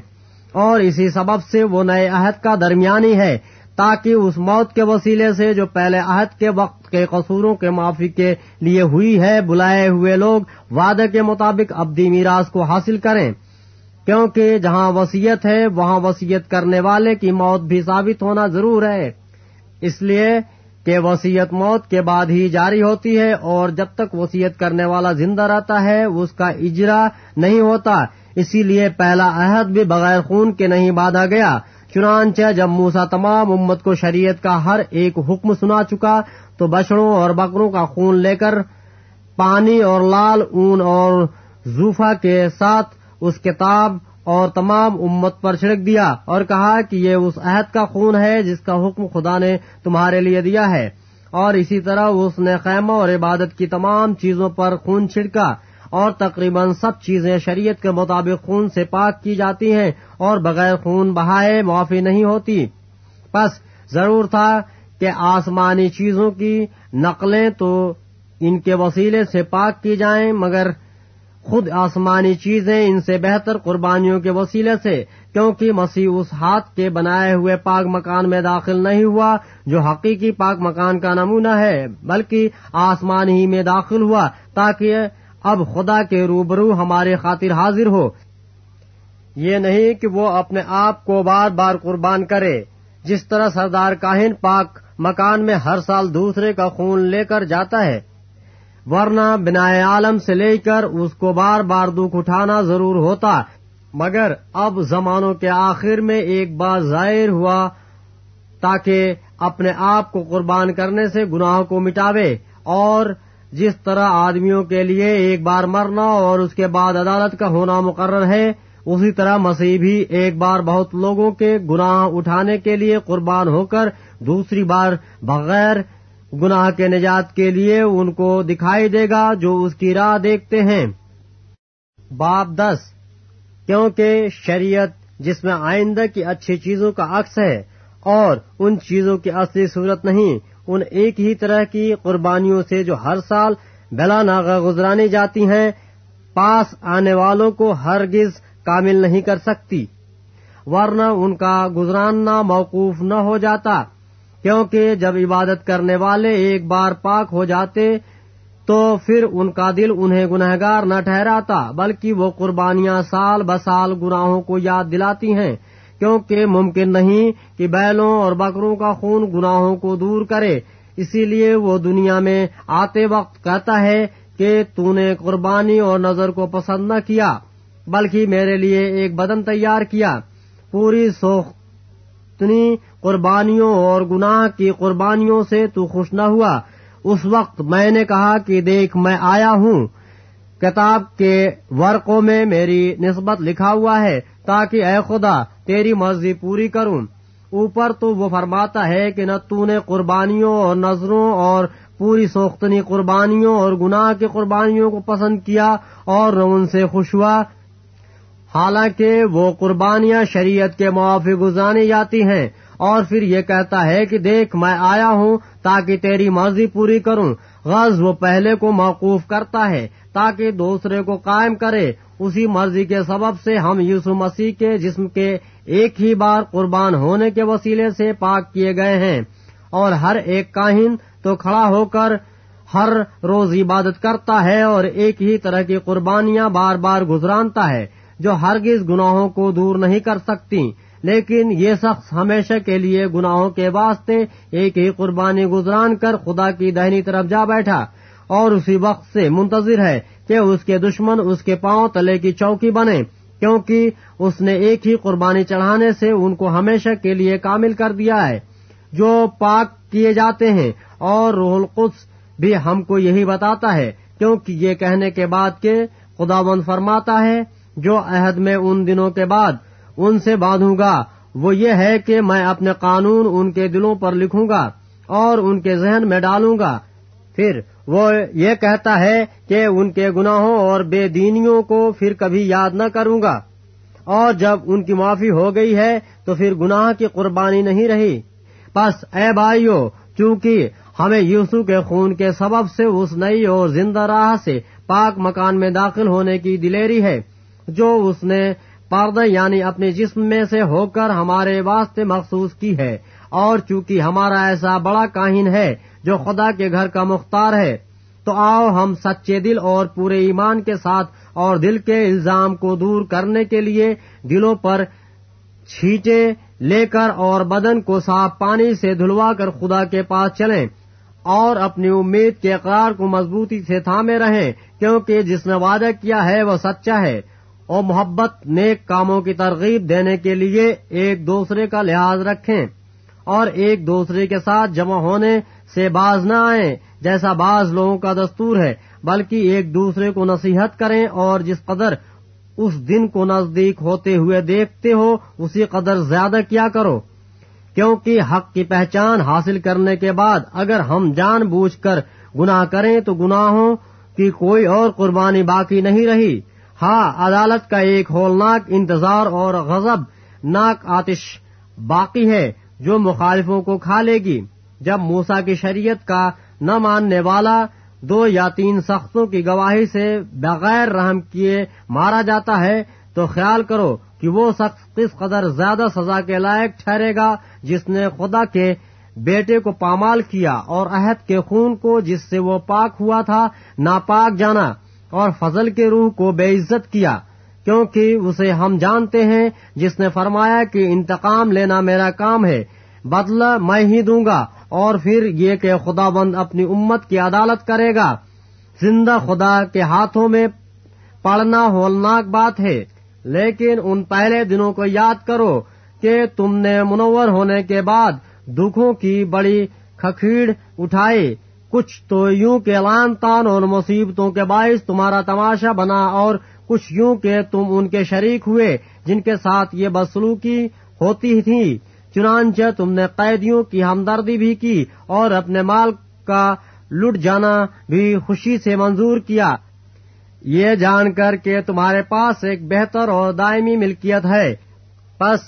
اور اسی سبب سے وہ نئے عہد کا درمیانی ہے، تاکہ اس موت کے وسیلے سے جو پہلے عہد کے وقت کے قصوروں کے معافی کے لیے ہوئی ہے، بلائے ہوئے لوگ وعدے کے مطابق ابدی میراث کو حاصل کریں۔ کیونکہ جہاں وسیعت ہے، وہاں وسیعت کرنے والے کی موت بھی ثابت ہونا ضرور ہے۔ اس لیے کہ وسیعت موت کے بعد ہی جاری ہوتی ہے اور جب تک وسیعت کرنے والا زندہ رہتا ہے، اس کا اجرا نہیں ہوتا۔ اسی لیے پہلا عہد بھی بغیر خون کے نہیں باندھا گیا۔ چنانچہ جب موسا تمام امت کو شریعت کا ہر ایک حکم سنا چکا، تو بچڑوں اور بکروں کا خون لے کر پانی اور لال اون اور زوفا کے ساتھ اس کتاب اور تمام امت پر چھڑک دیا اور کہا کہ یہ اس عہد کا خون ہے جس کا حکم خدا نے تمہارے لیے دیا ہے۔ اور اسی طرح اس نے خیمہ اور عبادت کی تمام چیزوں پر خون چھڑکا اور تقریباً سب چیزیں شریعت کے مطابق خون سے پاک کی جاتی ہیں اور بغیر خون بہائے معافی نہیں ہوتی۔ بس ضرور تھا کہ آسمانی چیزوں کی نقلیں تو ان کے وسیلے سے پاک کی جائیں، مگر خود آسمانی چیزیں ان سے بہتر قربانیوں کے وسیلے سے، کیونکہ مسیح اس ہاتھ کے بنائے ہوئے پاک مکان میں داخل نہیں ہوا، جو حقیقی پاک مکان کا نمونہ ہے، بلکہ آسمان ہی میں داخل ہوا، تاکہ اب خدا کے روبرو ہمارے خاطر حاضر ہو۔ یہ نہیں کہ وہ اپنے آپ کو بار بار قربان کرے۔ جس طرح سردار کاہن پاک مکان میں ہر سال دوسرے کا خون لے کر جاتا ہے ورنہ بنا عالم سے لے کر اس کو بار بار دکھ اٹھانا ضرور ہوتا۔ مگر اب زمانوں کے آخر میں ایک بار ظاہر ہوا، تاکہ اپنے آپ کو قربان کرنے سے گناہ کو مٹاوے اور جس طرح آدمیوں کے لیے ایک بار مرنا اور اس کے بعد عدالت کا ہونا مقرر ہے، اسی طرح مسیح بھی ایک بار بہت لوگوں کے گناہ اٹھانے کے لیے قربان ہو کر دوسری بار بغیر گناہ کے نجات کے لیے ان کو دکھائی دے گا جو اس کی راہ دیکھتے ہیں۔ باب دس، کیونکہ شریعت جس میں آئندہ کی اچھی چیزوں کا عکس ہے اور ان چیزوں کی اصلی صورت نہیں، ان ایک ہی طرح کی قربانیوں سے جو ہر سال بلا ناغا گزرانی جاتی ہیں، پاس آنے والوں کو ہرگز کامل نہیں کر سکتی۔ ورنہ ان کا گزراننا موقوف نہ ہو جاتا۔ کیونکہ جب عبادت کرنے والے ایک بار پاک ہو جاتے تو پھر ان کا دل انہیں گنہگار نہ ٹھہراتا، بلکہ وہ قربانیاں سال بسال گناہوں کو یاد دلاتی ہیں، کیونکہ ممکن نہیں کہ بیلوں اور بکروں کا خون گناہوں کو دور کرے۔ اسی لیے وہ دنیا میں آتے وقت کہتا ہے کہ تو نے قربانی اور نظر کو پسند نہ کیا، بلکہ میرے لیے ایک بدن تیار کیا۔ پوری سوخت اتنی قربانیوں اور گناہ کی قربانیوں سے تو خوش نہ ہوا۔ اس وقت میں نے کہا کہ دیکھ، میں آیا ہوں۔ کتاب کے ورقوں میں میری نسبت لکھا ہوا ہے تاکہ اے خدا، تیری مرضی پوری کروں۔ اوپر تو وہ فرماتا ہے کہ نہ تو نے قربانیوں اور نظروں اور پوری سوختنی قربانیوں اور گناہ کی قربانیوں کو پسند کیا اور نہ ان سے خوش ہوا۔ حالانکہ وہ قربانیاں شریعت کے موافق گزانی جاتی ہیں۔ اور پھر یہ کہتا ہے کہ دیکھ میں آیا ہوں تاکہ تیری مرضی پوری کروں۔ غز وہ پہلے کو موقوف کرتا ہے تاکہ دوسرے کو قائم کرے۔ اسی مرضی کے سبب سے ہم یوسو مسیح کے جسم کے ایک ہی بار قربان ہونے کے وسیلے سے پاک کیے گئے ہیں۔ اور ہر ایک کاہن تو کھڑا ہو کر ہر روز عبادت کرتا ہے اور ایک ہی طرح کی قربانیاں بار بار گزرانتا ہے، جو ہرگز گناہوں کو دور نہیں کر سکتی۔ لیکن یہ شخص ہمیشہ کے لیے گناہوں کے واسطے ایک ہی قربانی گزران کر خدا کی دہنی طرف جا بیٹھا اور اسی وقت سے منتظر ہے کہ اس کے دشمن اس کے پاؤں تلے کی چوکی بنے، کیونکہ اس نے ایک ہی قربانی چڑھانے سے ان کو ہمیشہ کے لیے کامل کر دیا ہے۔ جو پاک کیے جاتے ہیں اور روح القدس بھی ہم کو یہی بتاتا ہے، کیونکہ یہ کہنے کے بعد کہ خدا بند فرماتا ہے، جو عہد میں ان دنوں کے بعد ان سے باندھوں گا۔ وہ یہ ہے کہ میں اپنے قانون ان کے دلوں پر لکھوں گا اور ان کے ذہن میں ڈالوں گا۔ پھر وہ یہ کہتا ہے کہ ان کے گناہوں اور بے دینیوں کو پھر کبھی یاد نہ کروں گا۔ اور جب ان کی معافی ہو گئی ہے تو پھر گناہ کی قربانی نہیں رہی۔ بس اے بھائیو، چونکہ ہمیں یوسو کے خون کے سبب سے اس نئی اور زندہ راہ سے پاک مکان میں داخل ہونے کی دلیری ہے، جو اس نے پردہ یعنی اپنے جسم میں سے ہو کر ہمارے واسطے مخصوص کی ہے۔ اور چونکہ ہمارا ایسا بڑا کاہن ہے جو خدا کے گھر کا مختار ہے، تو آؤ ہم سچے دل اور پورے ایمان کے ساتھ اور دل کے الزام کو دور کرنے کے لیے دلوں پر چھیٹے لے کر اور بدن کو صاف پانی سے دھلوا کر خدا کے پاس چلیں۔ اور اپنی امید کے اقرار کو مضبوطی سے تھامے رہیں، کیونکہ جس نے وعدہ کیا ہے وہ سچا ہے۔ اور محبت نیک کاموں کی ترغیب دینے کے لیے ایک دوسرے کا لحاظ رکھیں اور ایک دوسرے کے ساتھ جمع ہونے سے باز نہ آئیں جیسا بعض لوگوں کا دستور ہے، بلکہ ایک دوسرے کو نصیحت کریں اور جس قدر اس دن کو نزدیک ہوتے ہوئے دیکھتے ہو، اسی قدر زیادہ کیا کرو۔ کیونکہ حق کی پہچان حاصل کرنے کے بعد اگر ہم جان بوجھ کر گناہ کریں تو گناہوں کی کوئی اور قربانی باقی نہیں رہی۔ ہاں عدالت کا ایک ہولناک انتظار اور غضب، ناک آتش باقی ہے جو مخالفوں کو کھا لے گی۔ جب موسا کی شریعت کا نہ ماننے والا دو یا تین سختوں کی گواہی سے بغیر رحم کیے مارا جاتا ہے، تو خیال کرو کہ وہ شخص کس قدر زیادہ سزا کے لائق ٹھہرے گا جس نے خدا کے بیٹے کو پامال کیا اور عہد کے خون کو جس سے وہ پاک ہوا تھا، ناپاک جانا۔ اور فضل کے روح کو بے عزت کیا، کیونکہ اسے ہم جانتے ہیں، جس نے فرمایا کہ انتقام لینا میرا کام ہے، بدلہ میں ہی دوں گا، اور پھر یہ کہ خدا بند اپنی امت کی عدالت کرے گا۔ زندہ خدا کے ہاتھوں میں پڑنا ہولناک بات ہے، لیکن ان پہلے دنوں کو یاد کرو کہ تم نے منور ہونے کے بعد دکھوں کی بڑی کھکھیڑ اٹھائی۔ کچھ تو یوں کے لان تان اور مصیبتوں کے باعث تمہارا تماشا بنا اور کچھ یوں کہ تم ان کے شریک ہوئے جن کے ساتھ یہ بدسلوکی ہوتی تھی۔ چنانچہ تم نے قیدیوں کی ہمدردی بھی کی اور اپنے مال کا لٹ جانا بھی خوشی سے منظور کیا۔ یہ جان کر کہ تمہارے پاس ایک بہتر اور دائمی ملکیت ہے۔ بس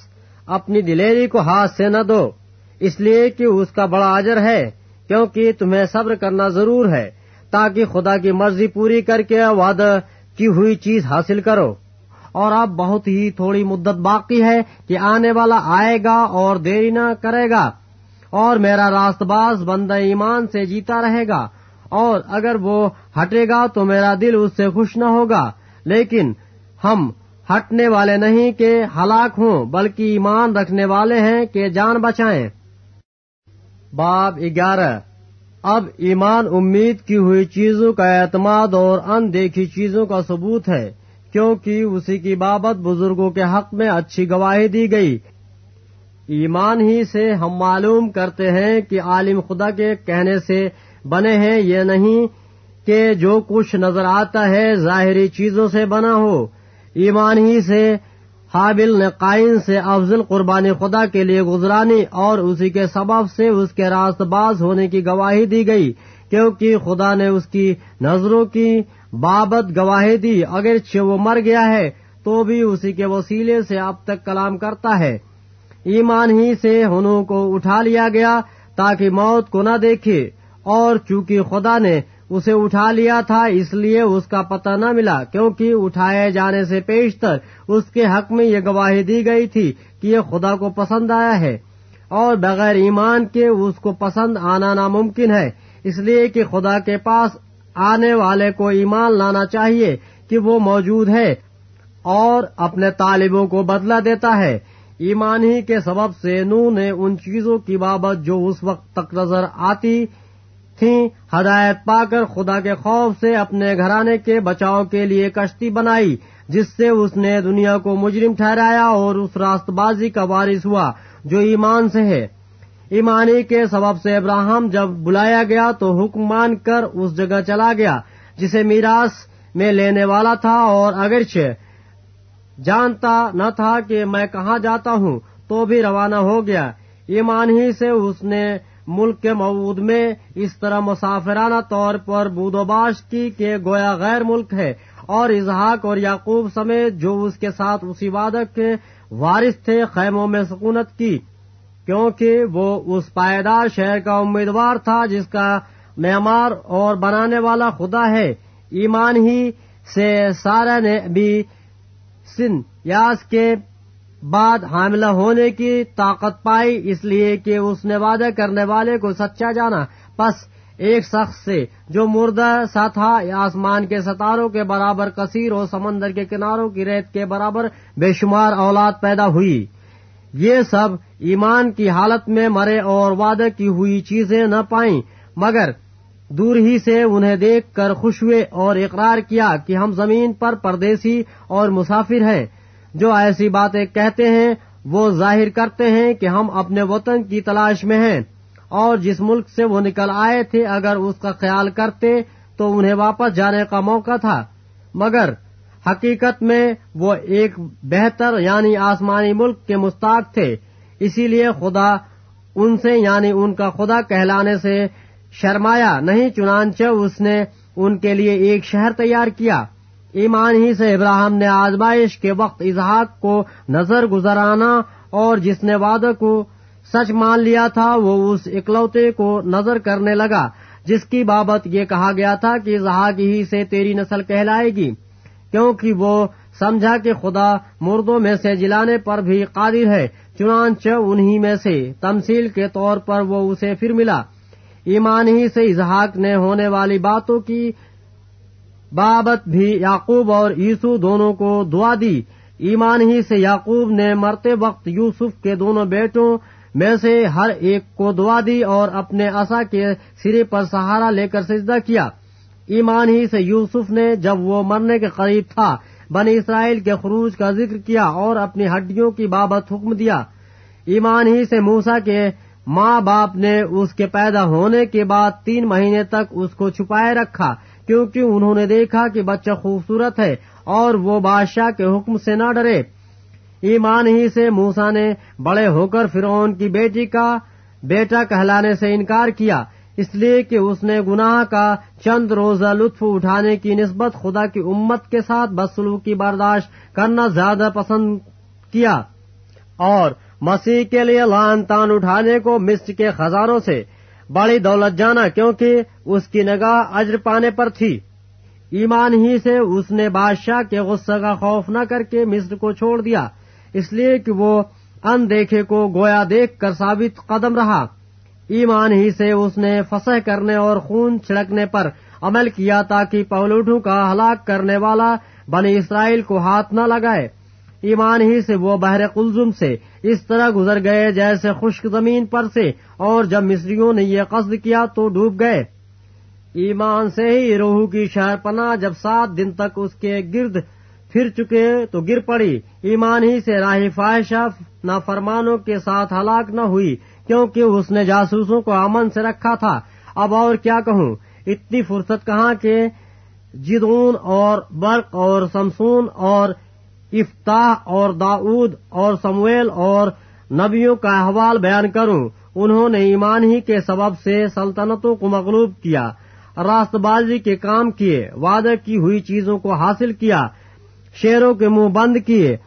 اپنی دلیری کو ہاتھ سے نہ دو۔ اس لیے کہ اس کا بڑا اجر ہے۔ کیونکہ تمہیں صبر کرنا ضرور ہے، تاکہ خدا کی مرضی پوری کر کے وعدہ کی ہوئی چیز حاصل کرو۔ اور اب بہت ہی تھوڑی مدت باقی ہے کہ آنے والا آئے گا اور دیری نہ کرے گا۔ اور میرا راست باز بندہ ایمان سے جیتا رہے گا۔ اور اگر وہ ہٹے گا تو میرا دل اس سے خوش نہ ہوگا۔ لیکن ہم ہٹنے والے نہیں کہ ہلاک ہوں، بلکہ ایمان رکھنے والے ہیں کہ جان بچائیں۔ باب گیارہ۔ اب ایمان امید کی ہوئی چیزوں کا اعتماد اور ان دیکھی چیزوں کا ثبوت ہے، کیونکہ اسی کی بابت بزرگوں کے حق میں اچھی گواہی دی گئی۔ ایمان ہی سے ہم معلوم کرتے ہیں کہ عالم خدا کے کہنے سے بنے ہیں یہ نہیں، کہ جو کچھ نظر آتا ہے ظاہری چیزوں سے بنا ہو۔ ایمان ہی سے حابل نے قائن سے افضل قربانی خدا کے لیے گزرانی اور اسی کے سبب سے اس کے راست باز ہونے کی گواہی دی گئی، کیونکہ خدا نے اس کی نظروں کی بابت گواہی دی۔ اگرچہ وہ مر گیا ہے، تو بھی اسی کے وسیلے سے اب تک کلام کرتا ہے۔ ایمان ہی سے ہنوں کو اٹھا لیا گیا تاکہ موت کو نہ دیکھے، اور چونکہ خدا نے اسے اٹھا لیا تھا، اس لیے اس کا پتہ نہ ملا، کیونکہ اٹھائے جانے سے پیشتر اس کے حق میں یہ گواہی دی گئی تھی کہ یہ خدا کو پسند آیا ہے۔ اور بغیر ایمان کے اس کو پسند آنا ناممکن ہے۔ اس لیے کہ خدا کے پاس آنے والے کو ایمان لانا چاہیے کہ وہ موجود ہے اور اپنے طالبوں کو بدلہ دیتا ہے۔ ایمان ہی کے سبب سے نو نے ان چیزوں کی بابت جو اس وقت تک نظر آتی تھیں، ہدایت پا کر خدا کے خوف سے اپنے گھرانے کے بچاؤ کے لیے کشتی بنائی، جس سے اس نے دنیا کو مجرم ٹھہرایا اور اس راست بازی کا وارث ہوا، جو ایمان سے ہے۔ ایمانی کے سبب سے ابراہم جب بلایا گیا تو حکم مان کر اس جگہ چلا گیا، جسے میراث میں لینے والا تھا اور اگرچہ جانتا نہ تھا کہ میں کہاں جاتا ہوں، تو بھی روانہ ہو گیا۔ ایمان ہی سے اس نے ملک کے مود میں اس طرح مسافرانہ طور پر بود و باش کی کہ گویا غیر ملک ہے اور اظہاق اور یعقوب سمیت جو اس کے ساتھ اسی وادق کے وارث تھے خیموں میں سکونت کی، کیونکہ وہ اس پائیدار شہر کا امیدوار تھا جس کا معمار اور بنانے والا خدا ہے۔ ایمان ہی سے سارا نے بھی سن یاس کے بعد حاملہ ہونے کی طاقت پائی، اس لیے کہ اس نے وعدہ کرنے والے کو سچا جانا۔ پس ایک شخص سے جو مردہ سا تھا آسمان کے ستاروں کے برابر کثیر اور سمندر کے کناروں کی ریت کے برابر بے شمار اولاد پیدا ہوئی۔ یہ سب ایمان کی حالت میں مرے اور وعدہ کی ہوئی چیزیں نہ پائیں۔ مگر دور ہی سے انہیں دیکھ کر خوش ہوئے اور اقرار کیا کہ ہم زمین پر پردیسی اور مسافر ہیں۔ جو ایسی باتیں کہتے ہیں، وہ ظاہر کرتے ہیں کہ ہم اپنے وطن کی تلاش میں ہیں۔ اور جس ملک سے وہ نکل آئے تھے، اگر اس کا خیال کرتے تو انہیں واپس جانے کا موقع تھا۔ مگر حقیقت میں وہ ایک بہتر یعنی آسمانی ملک کے مستاق تھے۔ اسی لیے خدا ان سے یعنی ان کا خدا کہلانے سے شرمایا نہیں، چنانچہ اس نے ان کے لیے ایک شہر تیار کیا۔ ایمان ہی سے ابراہم نے آزمائش کے وقت اظہاق کو نظر گزرانا اور جس نے وعدہ کو سچ مان لیا تھا، وہ اس اکلوتے کو نظر کرنے لگا، جس کی بابت یہ کہا گیا تھا کہ اظہاق ہی سے تیری نسل کہلائے گی، کیونکہ وہ سمجھا کہ خدا مردوں میں سے جلانے پر بھی قادر ہے، چنانچہ انہی میں سے تمثیل کے طور پر وہ اسے پھر ملا۔ ایمان ہی سے اظہاق نے ہونے والی باتوں کی بابت بھی یعقوب اور یوسو دونوں کو دعا دی۔ ایمان ہی سے یعقوب نے مرتے وقت یوسف کے دونوں بیٹوں میں سے ہر ایک کو دعا دی اور اپنے اصا کے سرے پر سہارا لے کر سجدہ کیا۔ ایمان ہی سے یوسف نے جب وہ مرنے کے قریب تھا، بنی اسرائیل کے خروج کا ذکر کیا اور اپنی ہڈیوں کی بابت حکم دیا۔ ایمان ہی سے موسا کے ماں باپ نے اس کے پیدا ہونے کے بعد تین مہینے تک اس کو چھپائے رکھا۔ کیونکہ انہوں نے دیکھا کہ بچہ خوبصورت ہے اور وہ بادشاہ کے حکم سے نہ ڈرے۔ ایمان ہی سے موسا نے بڑے ہو کر فرعون کی بیٹی کا بیٹا کہلانے سے انکار کیا۔ اس لیے کہ اس نے گناہ کا چند روزہ لطف اٹھانے کی نسبت خدا کی امت کے ساتھ بدسلوکی برداشت کرنا زیادہ پسند کیا۔ اور مسیح کے لیے لان تان اٹھانے کو مصر کے خزانوں سے بڑی دولت جانا کیونکہ اس کی نگاہ اجر پانے پر تھی۔ ایمان ہی سے اس نے بادشاہ کے غصہ کا خوف نہ کر کے مصر کو چھوڑ دیا۔ اس لیے کہ وہ ان دیکھے کو گویا دیکھ کر ثابت قدم رہا۔ ایمان ہی سے اس نے فسح کرنے اور خون چھڑکنے پر عمل کیا تاکہ پولوٹوں کا ہلاک کرنے والا بنی اسرائیل کو ہاتھ نہ لگائے۔ ایمان ہی سے، وہ بحر قلزم سے۔ اس طرح گزر گئے جیسے خشک زمین پر سے، اور جب مصریوں نے یہ قصد کیا تو ڈوب گئے۔ ایمان سے ہی روح کی شہر پناہ جب سات دن تک اس کے گرد پھر چکے تو گر پڑی۔ ایمان ہی سے راہ فائشہ نافرمانوں کے ساتھ ہلاک نہ ہوئی، کیونکہ اس نے جاسوسوں کو امن سے رکھا تھا۔ اب اور کیا کہوں؟ اتنی فرصت کہاں کہ جدون اور برق اور سمسون اور افتاح اور داود اور سمویل اور نبیوں کا احوال بیان کروں۔ انہوں نے ایمان ہی کے سبب سے سلطنتوں کو مغلوب کیا راست بازی کے کام کیے، وعدہ کی ہوئی چیزوں کو حاصل کیا، شیروں کے منہ بند کیے،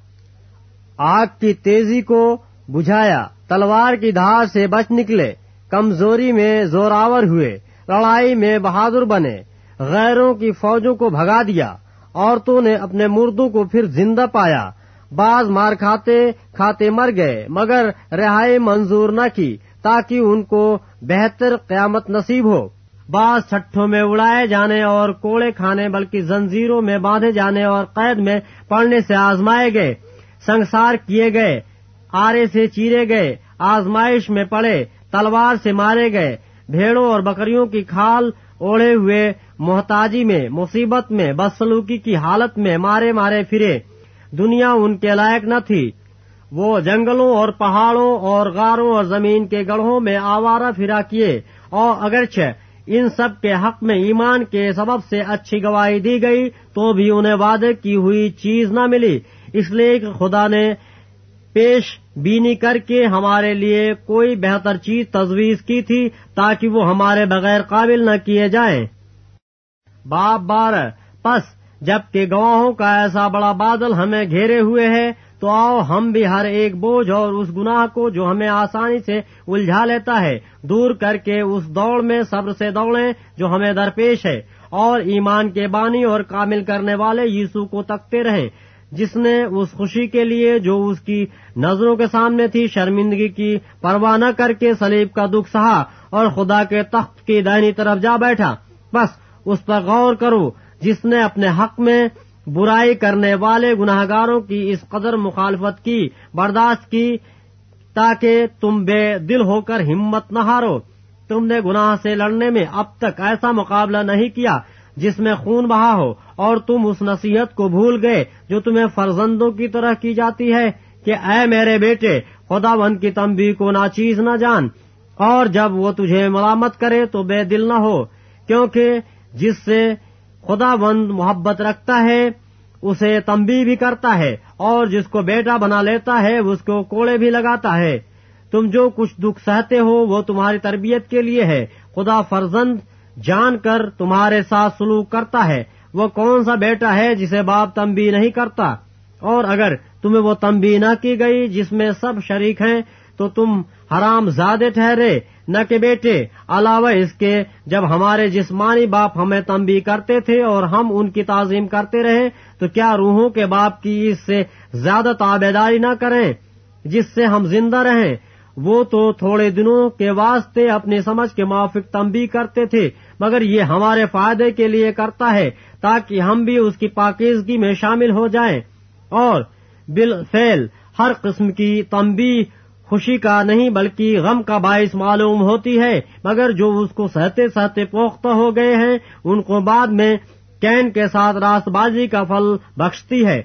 آگ کی تیزی کو بجھایا، تلوار کی دھار سے بچ نکلے، کمزوری میں زوراور ہوئے، لڑائی میں بہادر بنے، غیروں کی فوجوں کو بھگا دیا۔ عورتوں نے اپنے مردوں کو پھر زندہ پایا۔ بعض مار کھاتے کھاتے مر گئے، مگر رہائی منظور نہ کی تاکہ ان کو بہتر قیامت نصیب ہو۔ بعض چھٹوں میں اڑائے جانے اور کوڑے کھانے، بلکہ زنجیروں میں باندھے جانے اور قید میں پڑنے سے آزمائے گئے سنسار کیے گئے، آرے سے چیرے گئے، آزمائش میں پڑے، تلوار سے مارے گئے، بھیڑوں اور بکریوں کی کھال اوڑے ہوئے محتاجی میں، مصیبت میں بدسلوکی کی حالت میں مارے مارے پھرے۔ دنیا ان کے لائق نہ تھی۔ وہ جنگلوں اور پہاڑوں اور غاروں اور زمین کے گڑھوں میں آوارہ پھرا کیے۔ اور اگرچہ ان سب کے حق میں ایمان کے سبب سے اچھی گواہی دی گئی، تو بھی انہیں وعدے کی ہوئی چیز نہ ملی۔ اس لیے کہ خدا نے پیش بینی کر کے ہمارے لیے کوئی بہتر چیز تجویز کی تھی تاکہ وہ ہمارے بغیر قابل نہ کیے جائیں۔ باپ بار، پس جبکہ گواہوں کا ایسا بڑا بادل ہمیں گھیرے ہوئے ہے تو آؤ ہم بھی ہر ایک بوجھ اور اس گناہ کو جو ہمیں آسانی سے الجھا لیتا ہے، دور کر کے اس دوڑ میں صبر سے دوڑیں جو ہمیں درپیش ہے۔ اور ایمان کے بانی اور کامل کرنے والے یسو کو تکتے رہیں۔ جس نے اس خوشی کے لیے جو اس کی نظروں کے سامنے تھی، شرمندگی کی پرواہ نہ کر کے سلیب کا دکھ سہا اور خدا کے تخت کی دائنی طرف جا بیٹھا۔ بس اس پر غور کرو، جس نے اپنے حق میں برائی کرنے والے گناہ گاروں کی اس قدر مخالفت کی، برداشت کی، تاکہ تم بے دل ہو کر ہمت نہ ہارو۔ تم نے گناہ سے لڑنے میں اب تک ایسا مقابلہ نہیں کیا۔ جس میں خون بہا ہو اور تم اس نصیحت کو بھول گئے جو تمہیں فرزندوں کی طرح کی جاتی ہے کہ اے میرے بیٹے خدا بند کی تمبی کو ناچیز نہ جان۔ اور جب وہ تجھے ملامت کرے تو بے دل نہ ہو، کیونکہ جس سے خدا بند محبت رکھتا ہے، اسے تمبی بھی کرتا ہے، اور جس کو بیٹا بنا لیتا ہے، اس کو کوڑے بھی لگاتا ہے۔ تم جو کچھ دکھ سہتے ہو، وہ تمہاری تربیت کے لیے ہے۔ خدا فرزند جان کر تمہارے ساتھ سلوک کرتا ہے۔ وہ کون سا بیٹا ہے جسے باپ تمبی نہیں کرتا؟ اور اگر تمہیں وہ تمبی نہ کی گئی جس میں سب شریک ہیں، تو تم حرام زیادہ ٹھہرے۔ نہ کہ بیٹے، علاوہ اس کے جب ہمارے جسمانی باپ ہمیں تمبی کرتے تھے اور ہم ان کی تعظیم کرتے رہے، تو کیا روحوں کے باپ کی اس سے زیادہ تابے داری نہ کریں، جس سے ہم زندہ رہیں؟ وہ تو تھوڑے دنوں کے واسطے اپنی سمجھ کے موافق تمبی کرتے تھے، مگر یہ ہمارے فائدے کے لیے کرتا ہے تاکہ ہم بھی اس کی پاکیزگی میں شامل ہو جائیں۔ اور بالفعل، ہر قسم کی تمبی خوشی کا نہیں بلکہ غم کا باعث معلوم ہوتی ہے، مگر جو اس کو سہتے سہتے پوختہ ہو گئے ہیں، ان کو بعد میں کین کے ساتھ راست بازی کا پھل بخشتی ہے۔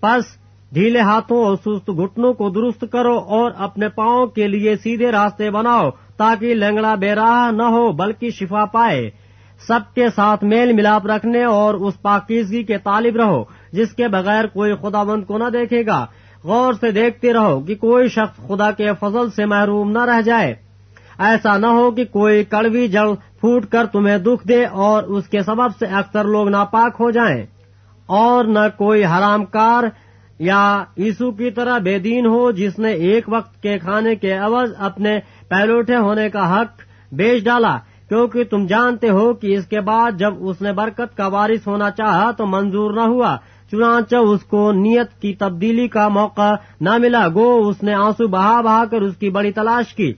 پس ڈھیلے ہاتھوں اور سست گھٹنوں کو درست کرو اور اپنے پاؤں کے لیے سیدھے راستے بناؤ تاکہ لنگڑا بے راہ نہ ہو بلکہ شفا پائے۔ سب کے ساتھ میل ملاپ رکھنے اور اس پاکیزگی کے طالب رہو، جس کے بغیر کوئی خدا بند کو نہ دیکھے گا۔ غور سے دیکھتے رہو کہ کوئی شخص خدا کے فضل سے محروم نہ رہ جائے۔ ایسا نہ ہو کہ کوئی کڑوی جڑ پھوٹ کر تمہیں دکھ دے اور اس کے سبب سے اکثر لوگ ناپاک ہو جائیں۔ اور نہ کوئی حرام کار یا عیسو کی طرح بے دین ہو جس نے ایک وقت کے کھانے کے عوض اپنے پہلوٹے ہونے کا حق بیچ ڈالا، کیونکہ تم جانتے ہو کہ اس کے بعد جب اس نے برکت کا وارث ہونا چاہا تو منظور نہ ہوا، چنانچہ اس کو نیت کی تبدیلی کا موقع نہ ملا، گو اس نے آنسو بہا بہا کر اس کی بڑی تلاش کی۔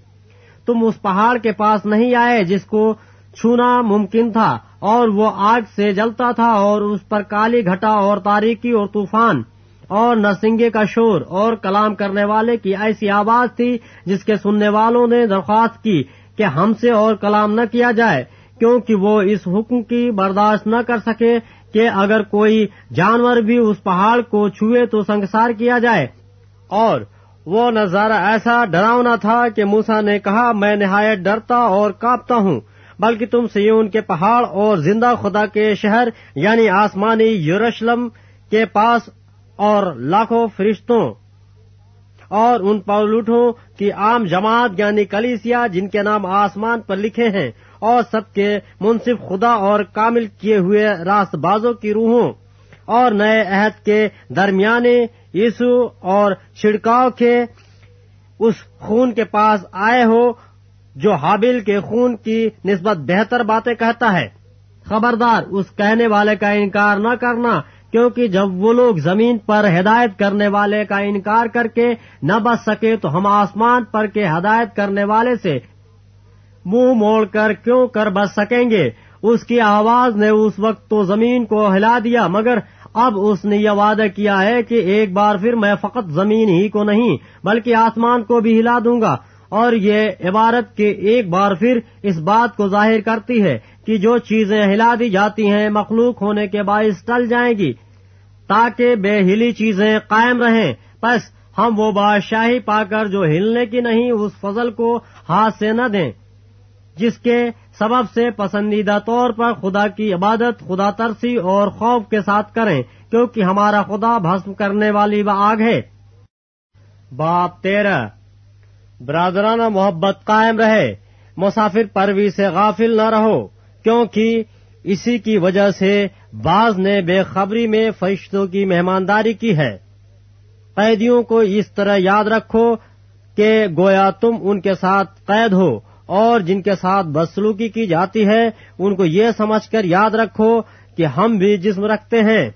تم اس پہاڑ کے پاس نہیں آئے جس کو چھونا ممکن تھا، اور وہ آگ سے جلتا تھا اور اس پر کالی گھٹا اور تاریکی اور طوفان۔ اور نرسنگے کا شور اور کلام کرنے والے کی ایسی آواز تھی جس کے سننے والوں نے درخواست کی کہ ہم سے اور کلام نہ کیا جائے، کیونکہ وہ اس حکم کی برداشت نہ کر سکے کہ اگر کوئی جانور بھی اس پہاڑ کو چھوئے تو سنگسار کیا جائے۔ اور وہ نظارہ ایسا ڈراؤنا تھا کہ موسا نے کہا، میں نہایت ڈرتا اور کاپتا ہوں، بلکہ تم سیون کے پہاڑ اور زندہ خدا کے شہر یعنی آسمانی یورشلم کے پاس اور لاکھوں فرشتوں اور ان پولوٹوں کی عام جماعت یعنی کلیسیا جن کے نام آسمان پر لکھے ہیں اور سب کے منصف خدا اور کامل کیے ہوئے راست بازوں کی روحوں اور نئے عہد کے درمیانے یسو اور چھڑکاؤ کے اس خون کے پاس آئے ہو جو حابل کے خون کی نسبت بہتر باتیں کہتا ہے۔ خبردار، اس کہنے والے کا انکار نہ کرنا کیونکہ جب وہ لوگ زمین پر ہدایت کرنے والے کا انکار کر کے نہ بچ سکے تو ہم آسمان پر کے ہدایت کرنے والے سے منہ موڑ کر کیوں کر بچ سکیں گے؟ اس کی آواز نے اس وقت تو زمین کو ہلا دیا، مگر اب اس نے یہ وعدہ کیا ہے کہ ایک بار پھر میں فقط زمین ہی کو نہیں، بلکہ آسمان کو بھی ہلا دوں گا۔ اور یہ عبارت کے ایک بار پھر اس بات کو ظاہر کرتی ہے کہ جو چیزیں ہلا دی جاتی ہیں مخلوق ہونے کے باعث ٹل جائیں گی۔ تاکہ بے ہلی چیزیں قائم رہیں۔ بس ہم وہ بادشاہی پا کر جو ہلنے کی نہیں، اس فضل کو ہاتھ سے نہ دیں۔ جس کے سبب سے پسندیدہ طور پر خدا کی عبادت، خدا ترسی اور خوف کے ساتھ کریں، کیونکہ ہمارا خدا بھسم کرنے والی وہ آگ ہے۔ باپ تیرہ۔ برادرانہ محبت قائم رہے۔ مسافر پروی سے غافل نہ رہو، کیونکہ اسی کی وجہ سے بعض نے بے خبری میں فرشتوں کی مہمانداری کی ہے۔ قیدیوں کو اس طرح یاد رکھو کہ گویا تم ان کے ساتھ قید ہو اور جن کے ساتھ بدسلوکی کی جاتی ہے، ان کو یہ سمجھ کر یاد رکھو کہ ہم بھی جسم رکھتے ہیں۔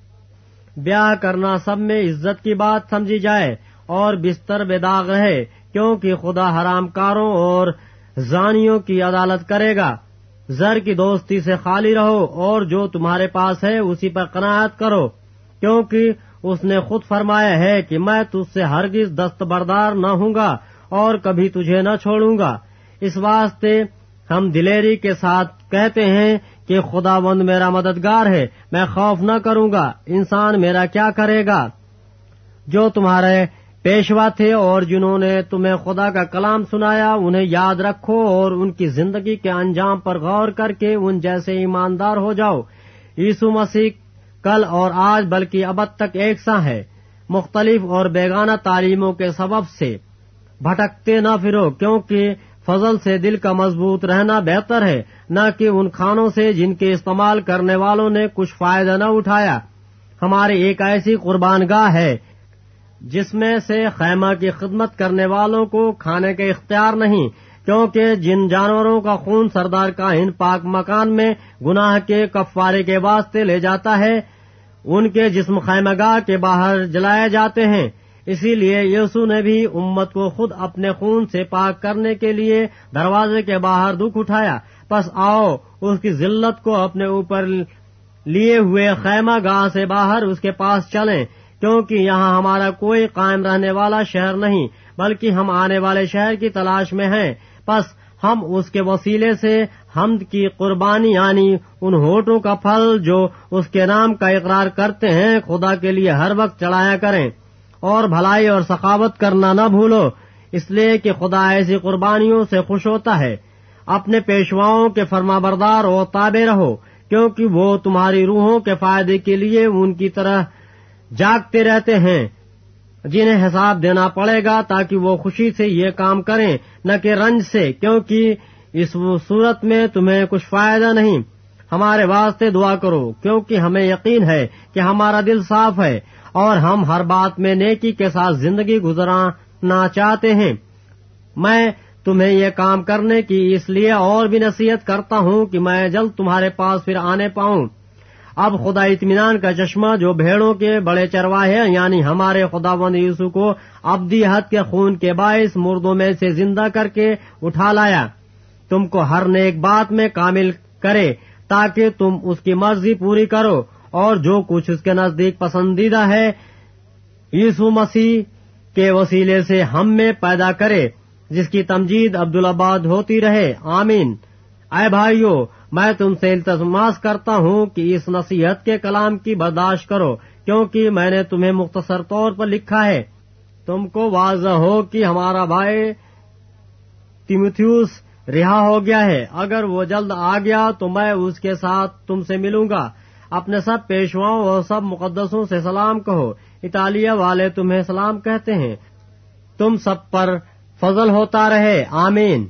بیاہ کرنا سب میں عزت کی بات سمجھی جائے اور بستر بے داغ رہے، کیونکہ خدا حرام کاروں اور زانیوں کی عدالت کرے گا۔ زر کی دوستی سے خالی رہو اور جو تمہارے پاس ہے اسی پر قناعت کرو، کیونکہ اس نے خود فرمایا ہے کہ میں تجھ سے ہرگز دستبردار نہ ہوں گا اور کبھی تجھے نہ چھوڑوں گا۔ اس واسطے ہم دلیری کے ساتھ کہتے ہیں کہ خدا بند میرا مددگار ہے، میں خوف نہ کروں گا، انسان میرا کیا کرے گا؟ جو تمہارے پیشوا تھے اور جنہوں نے تمہیں خدا کا کلام سنایا، انہیں یاد رکھو اور ان کی زندگی کے انجام پر غور کر کے ان جیسے ایماندار ہو جاؤ۔ یسو مسیح کل اور آج بلکہ ابد تک ایک سا ہے، مختلف اور بیگانہ تعلیموں کے سبب سے۔ بھٹکتے نہ پھرو، کیونکہ فضل سے دل کا مضبوط رہنا بہتر ہے، نہ کہ ان کھانوں سے جن کے استعمال کرنے والوں نے کچھ فائدہ نہ اٹھایا۔ ہماری ایک ایسی قربان گاہ ہے جس میں سے خیمہ کی خدمت کرنے والوں کو کھانے کے اختیار نہیں، کیونکہ جن جانوروں کا خون سردار کا ہند پاک مکان میں گناہ کے کفارے کے واسطے لے جاتا ہے، ان کے جسم خیمہ گاہ کے باہر جلائے جاتے ہیں۔ اسی لیے یسو نے بھی امت کو خود اپنے خون سے پاک کرنے کے لیے دروازے کے باہر دکھ اٹھایا۔ پس آؤ، اس کی ذلت کو اپنے اوپر لیے ہوئے خیمہ گاہ سے باہر اس کے پاس چلیں۔ کیونکہ یہاں ہمارا کوئی قائم رہنے والا شہر نہیں، بلکہ ہم آنے والے شہر کی تلاش میں ہیں۔ پس ہم اس کے وسیلے سے حمد کی قربانی یعنی ان ہوٹوں کا پھل جو اس کے نام کا اقرار کرتے ہیں، خدا کے لیے ہر وقت چڑھایا کریں۔ اور بھلائی اور سخاوت کرنا نہ بھولو، اس لیے کہ خدا ایسی قربانیوں سے خوش ہوتا ہے۔ اپنے پیشواؤں کے فرما بردار اور تابے رہو، کیونکہ وہ تمہاری روحوں کے فائدے کے لیے ان کی طرح جاگتے رہتے ہیں۔ جنہیں حساب دینا پڑے گا تاکہ وہ خوشی سے یہ کام کریں، نہ کہ رنج سے، کیونکہ اس صورت میں تمہیں کچھ فائدہ نہیں۔ ہمارے واسطے دعا کرو، کیونکہ ہمیں یقین ہے کہ ہمارا دل صاف ہے اور ہم ہر بات میں نیکی کے ساتھ زندگی گزرانا چاہتے ہیں۔ میں تمہیں یہ کام کرنے کی اس لیے اور بھی نصیحت کرتا ہوں کہ میں جلد تمہارے پاس پھر آنے پاؤں۔ اب خدا اطمینان کا چشمہ جو بھیڑوں کے بڑے چرواہے یعنی ہمارے خدا بند یوسو کو ابدی حد کے خون کے باعث مردوں میں سے زندہ کر کے اٹھا لایا۔ تم کو ہر نیک بات میں کامل کرے تاکہ تم اس کی مرضی پوری کرو۔ اور جو کچھ اس کے نزدیک پسندیدہ ہے یسو مسیح کے وسیلے سے ہم میں پیدا کرے، جس کی تمجید عبدالآباد ہوتی رہے۔ آمین۔ اے بھائیو میں تم سے التماس کرتا ہوں کہ اس نصیحت کے کلام کی برداشت کرو، کیونکہ میں نے تمہیں مختصر طور پر لکھا ہے۔ تم کو واضح ہو کہ ہمارا بھائی تیمتھیوس رہا ہو گیا ہے۔ اگر وہ جلد آ گیا تو میں اس کے ساتھ تم سے ملوں گا۔ اپنے سب پیشواؤں اور سب مقدسوں سے سلام کہو۔ اطالیہ والے تمہیں سلام کہتے ہیں۔ تم سب پر فضل ہوتا رہے۔ آمین۔